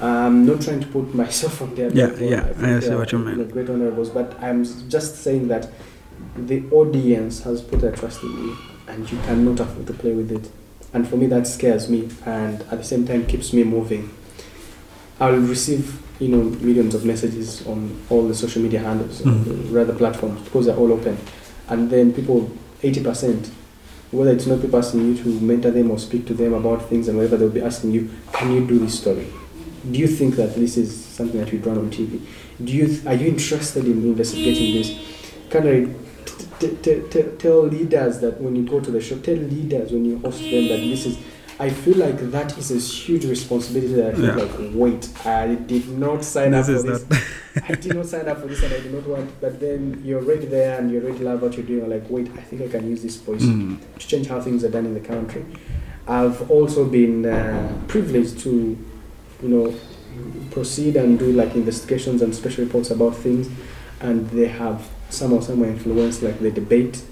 I'm not trying to put myself on there. Yeah, yeah, think I see what you mean. great honorables, but I'm just saying that the audience has put their trust in you, and you cannot afford to play with it. And for me, that scares me, and at the same time keeps me moving. I'll receive, you know, millions of messages on all the social media handles, Mhm. uh, rather platforms, because they're all open, and then people, eighty percent, whether it's not people asking you to mentor them or speak to them about things and whatever, they'll be asking you, can you do this story? Do you think that this is something that you'd run on TV? Do you are you interested in investigating this? Can I t- t- t- tell leaders that when you go to the show, tell leaders when you host them that this is. I feel like that is a huge responsibility that I feel Yeah. like, wait, I did not sign This up for this. <laughs> I did not sign up for this and I did not want, but then you're already there and you already love what you're doing. I'm like, wait, I think I can use this voice Mm. to change how things are done in the country. I've also been uh, privileged to, you know, proceed and do like investigations and special reports about things, and they have somehow somewhere influenced like the debate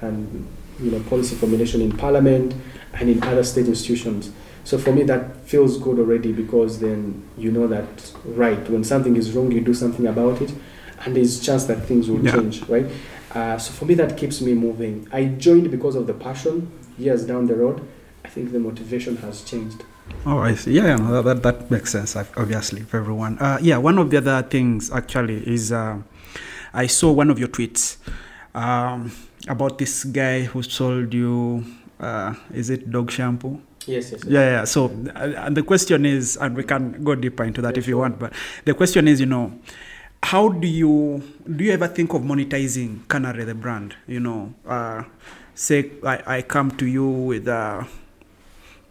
and you know policy formulation in parliament and in other state institutions. So for me, that feels good already because then you know that right when something is wrong, you do something about it, and there's chance that things will Yeah. change, right? Uh, so for me, that keeps me moving. I joined because of the passion. Years down the road, I think the motivation has changed. Oh, I see. Yeah, yeah no, that, that makes sense, obviously, for everyone. Uh, yeah, one of the other things actually is uh, I saw one of your tweets um, about this guy who sold you, uh, is it dog shampoo? Yes, yes. yes. Yeah, yeah. So, uh, and the question is, and we can go deeper into that Yeah, if you sure. want, but the question is, you know, how do you do you ever think of monetizing Canary the brand? You know, uh, say I, I come to you with uh,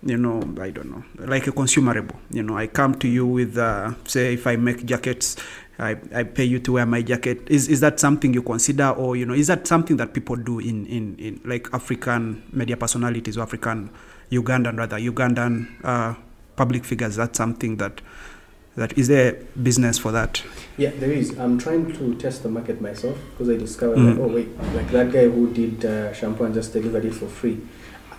you know, I don't know, like a consumerable. You know, I come to you with, uh, say, if I make jackets, I, I pay you to wear my jacket. Is is that something you consider, or you know, is that something that people do in in, in like African media personalities or African Ugandan rather Ugandan uh, public figures? That's something that that is there business for that? Yeah, there is. I'm trying to test the market myself because I discovered Mm. that oh wait, like that guy who did uh, shampoo and just delivered it for free.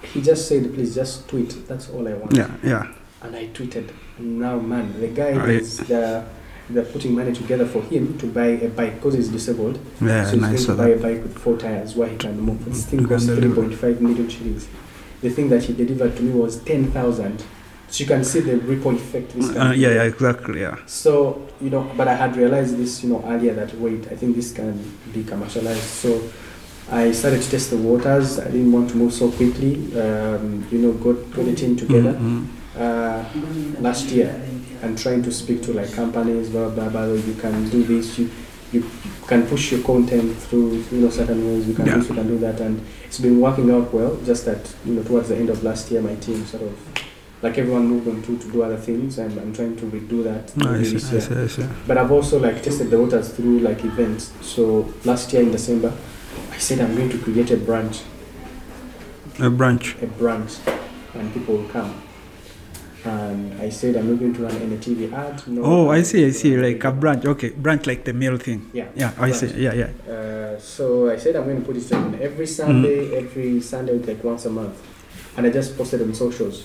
He just said, please just tweet. That's all I want. Yeah, yeah. And I tweeted. And now, man, the guy Right. is the, they're putting money together for him to buy a bike because he's disabled. Yeah, so he's nice. Going to buy a bike with four tires where he can move. This thing He costs 3.5 million shillings. The thing that he delivered to me was 10,000. So you can see the ripple effect. This uh, yeah, yeah, exactly. Yeah. So, you know, but I had realized this, you know, earlier that wait, I think this can be commercialized. So I started to test the waters. I didn't want to move so quickly. Um, you know, got, got a team together Mhm. uh, last year and trying to speak to like companies, blah, blah, blah. You can do this. You, you can push your content through, you know, certain ways. You can Yeah. do this, you can do that. And it's been working out well. Just that, you know, towards the end of last year, my team sort of, like everyone moved on to, to do other things. And I'm trying to redo that maybe Nice, this year. nice, nice, yeah. But I've also like tested the waters through like events. So last year in December, I said I'm going to create a branch, A branch. a branch, and people will come. And I said I'm not going to run any TV ad. No. Oh, I see, I see. Like a branch. Okay, branch like the meal thing. Yeah. Yeah, I see. Yeah, yeah. Uh, so I said I'm going to put it on every Sunday, every Sunday like once a month, and I just posted on socials.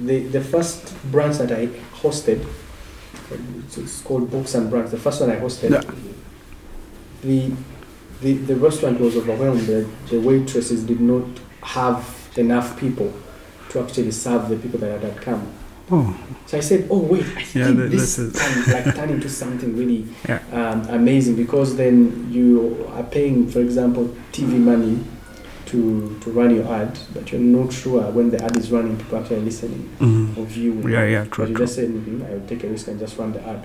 The the first branch that I hosted, it's, called Books and Brunch. The first one I hosted, Yeah. the, the the restaurant was overwhelmed. The, the waitresses did not have enough people to actually serve the people that had come. Oh, So I said, oh wait, I Yeah, think that- this this is- can like turn into something really <laughs> Yeah. um, amazing because then you are paying, for example, TV money to to run your ad, but you're not sure when the ad is running, people actually listening mhm. or viewing. yeah, yeah, But you true. just say anything, I will take a risk and just run the ad.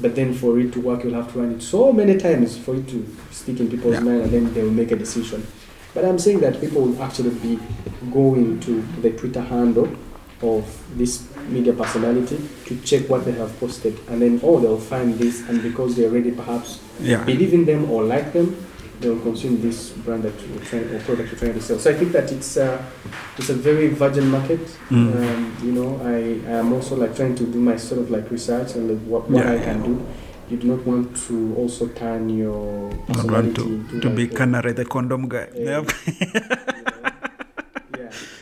But then for it to work, you'll have to run it so many times for it to stick in people's Yeah. mind, and then they will make a decision. But I'm saying that people will actually be going to the Twitter handle of this media personality to check what they have posted, and then oh, they'll find this, and because they already perhaps Yeah. believe in them or like them, they'll consume this brand that you're trying or product you're trying to sell. So I think that it's uh, it's a very virgin market. Mm. Um, you know, I, I am also like trying to do my sort of like research and like what, what Yeah, I can do. You do not want to also turn your personality want into to be like a- canary, the condom guy. Yeah. Yep. yeah. <laughs>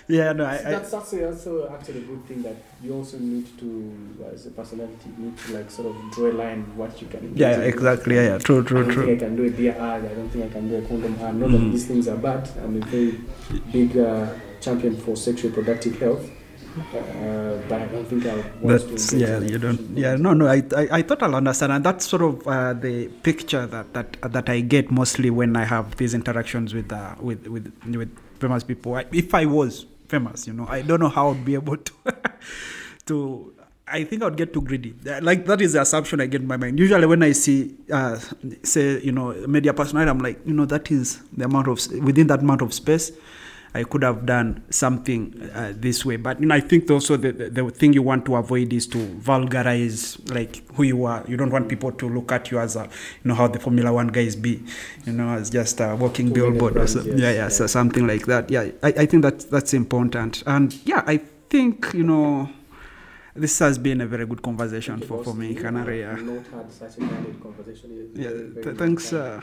yeah, no, I, I, that's also, also actually a good thing that you also need to, as a personality, need to like sort of draw a line what you can. yeah, exactly. Yeah, yeah, true, true, I don't true. think I can do a beer ad. I don't think I can do a condom. Not Mhm. that these things are bad. I'm a very big uh, champion for sexual productive health. Uh, but I don't think I want That's yeah, you don't. Yeah, no, no. I, I, I thought I'll understand, and that's sort of uh, the picture that, that that I get mostly when I have these interactions with uh, with with with famous people. I, if I was famous, you know, I don't know how I'd be able to <laughs> to. I think I'd get too greedy. Like that is the assumption I get in my mind. Usually, when I see, uh, say, you know, media personality, I'm like, you know, that is the amount of within that amount of space. I could have done something uh, this way. But you know, I think also the, the, the thing you want to avoid is to vulgarize like who you are. You don't want people to look at you as a, you know, how the Formula One guys be, you know, as just a walking To win a billboard or so. yes, yeah, yeah, yeah. so something like that. Yeah, I, I think that that's important. And yeah, I think you know, this has been a very good conversation for, for me, have Yeah. not had such a candid conversation. It's Yeah, very, very th- thanks. Uh,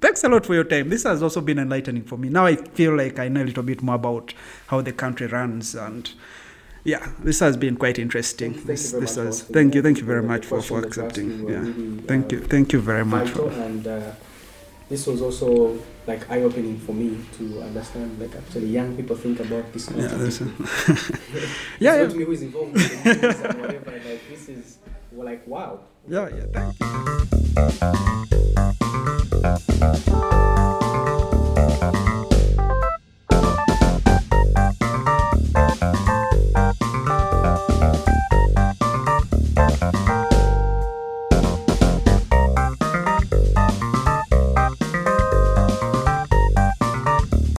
thanks a lot for your time. This has also been enlightening for me. Now I feel like I know a little bit more about how the country runs, and yeah, this has been quite interesting. Thank- this you very this much has. for- Thank you. Thank you very much for, for questions that you asked accepting. Yeah. really, Thank uh, you. Thank you very much. For, and uh, this was also like eye opening for me to understand like actually young people think about this yeah. This, <laughs> <laughs> yeah. Yeah. not me who is involved with the whatever. Like this is like wow. yeah. Yeah. Thank you. Música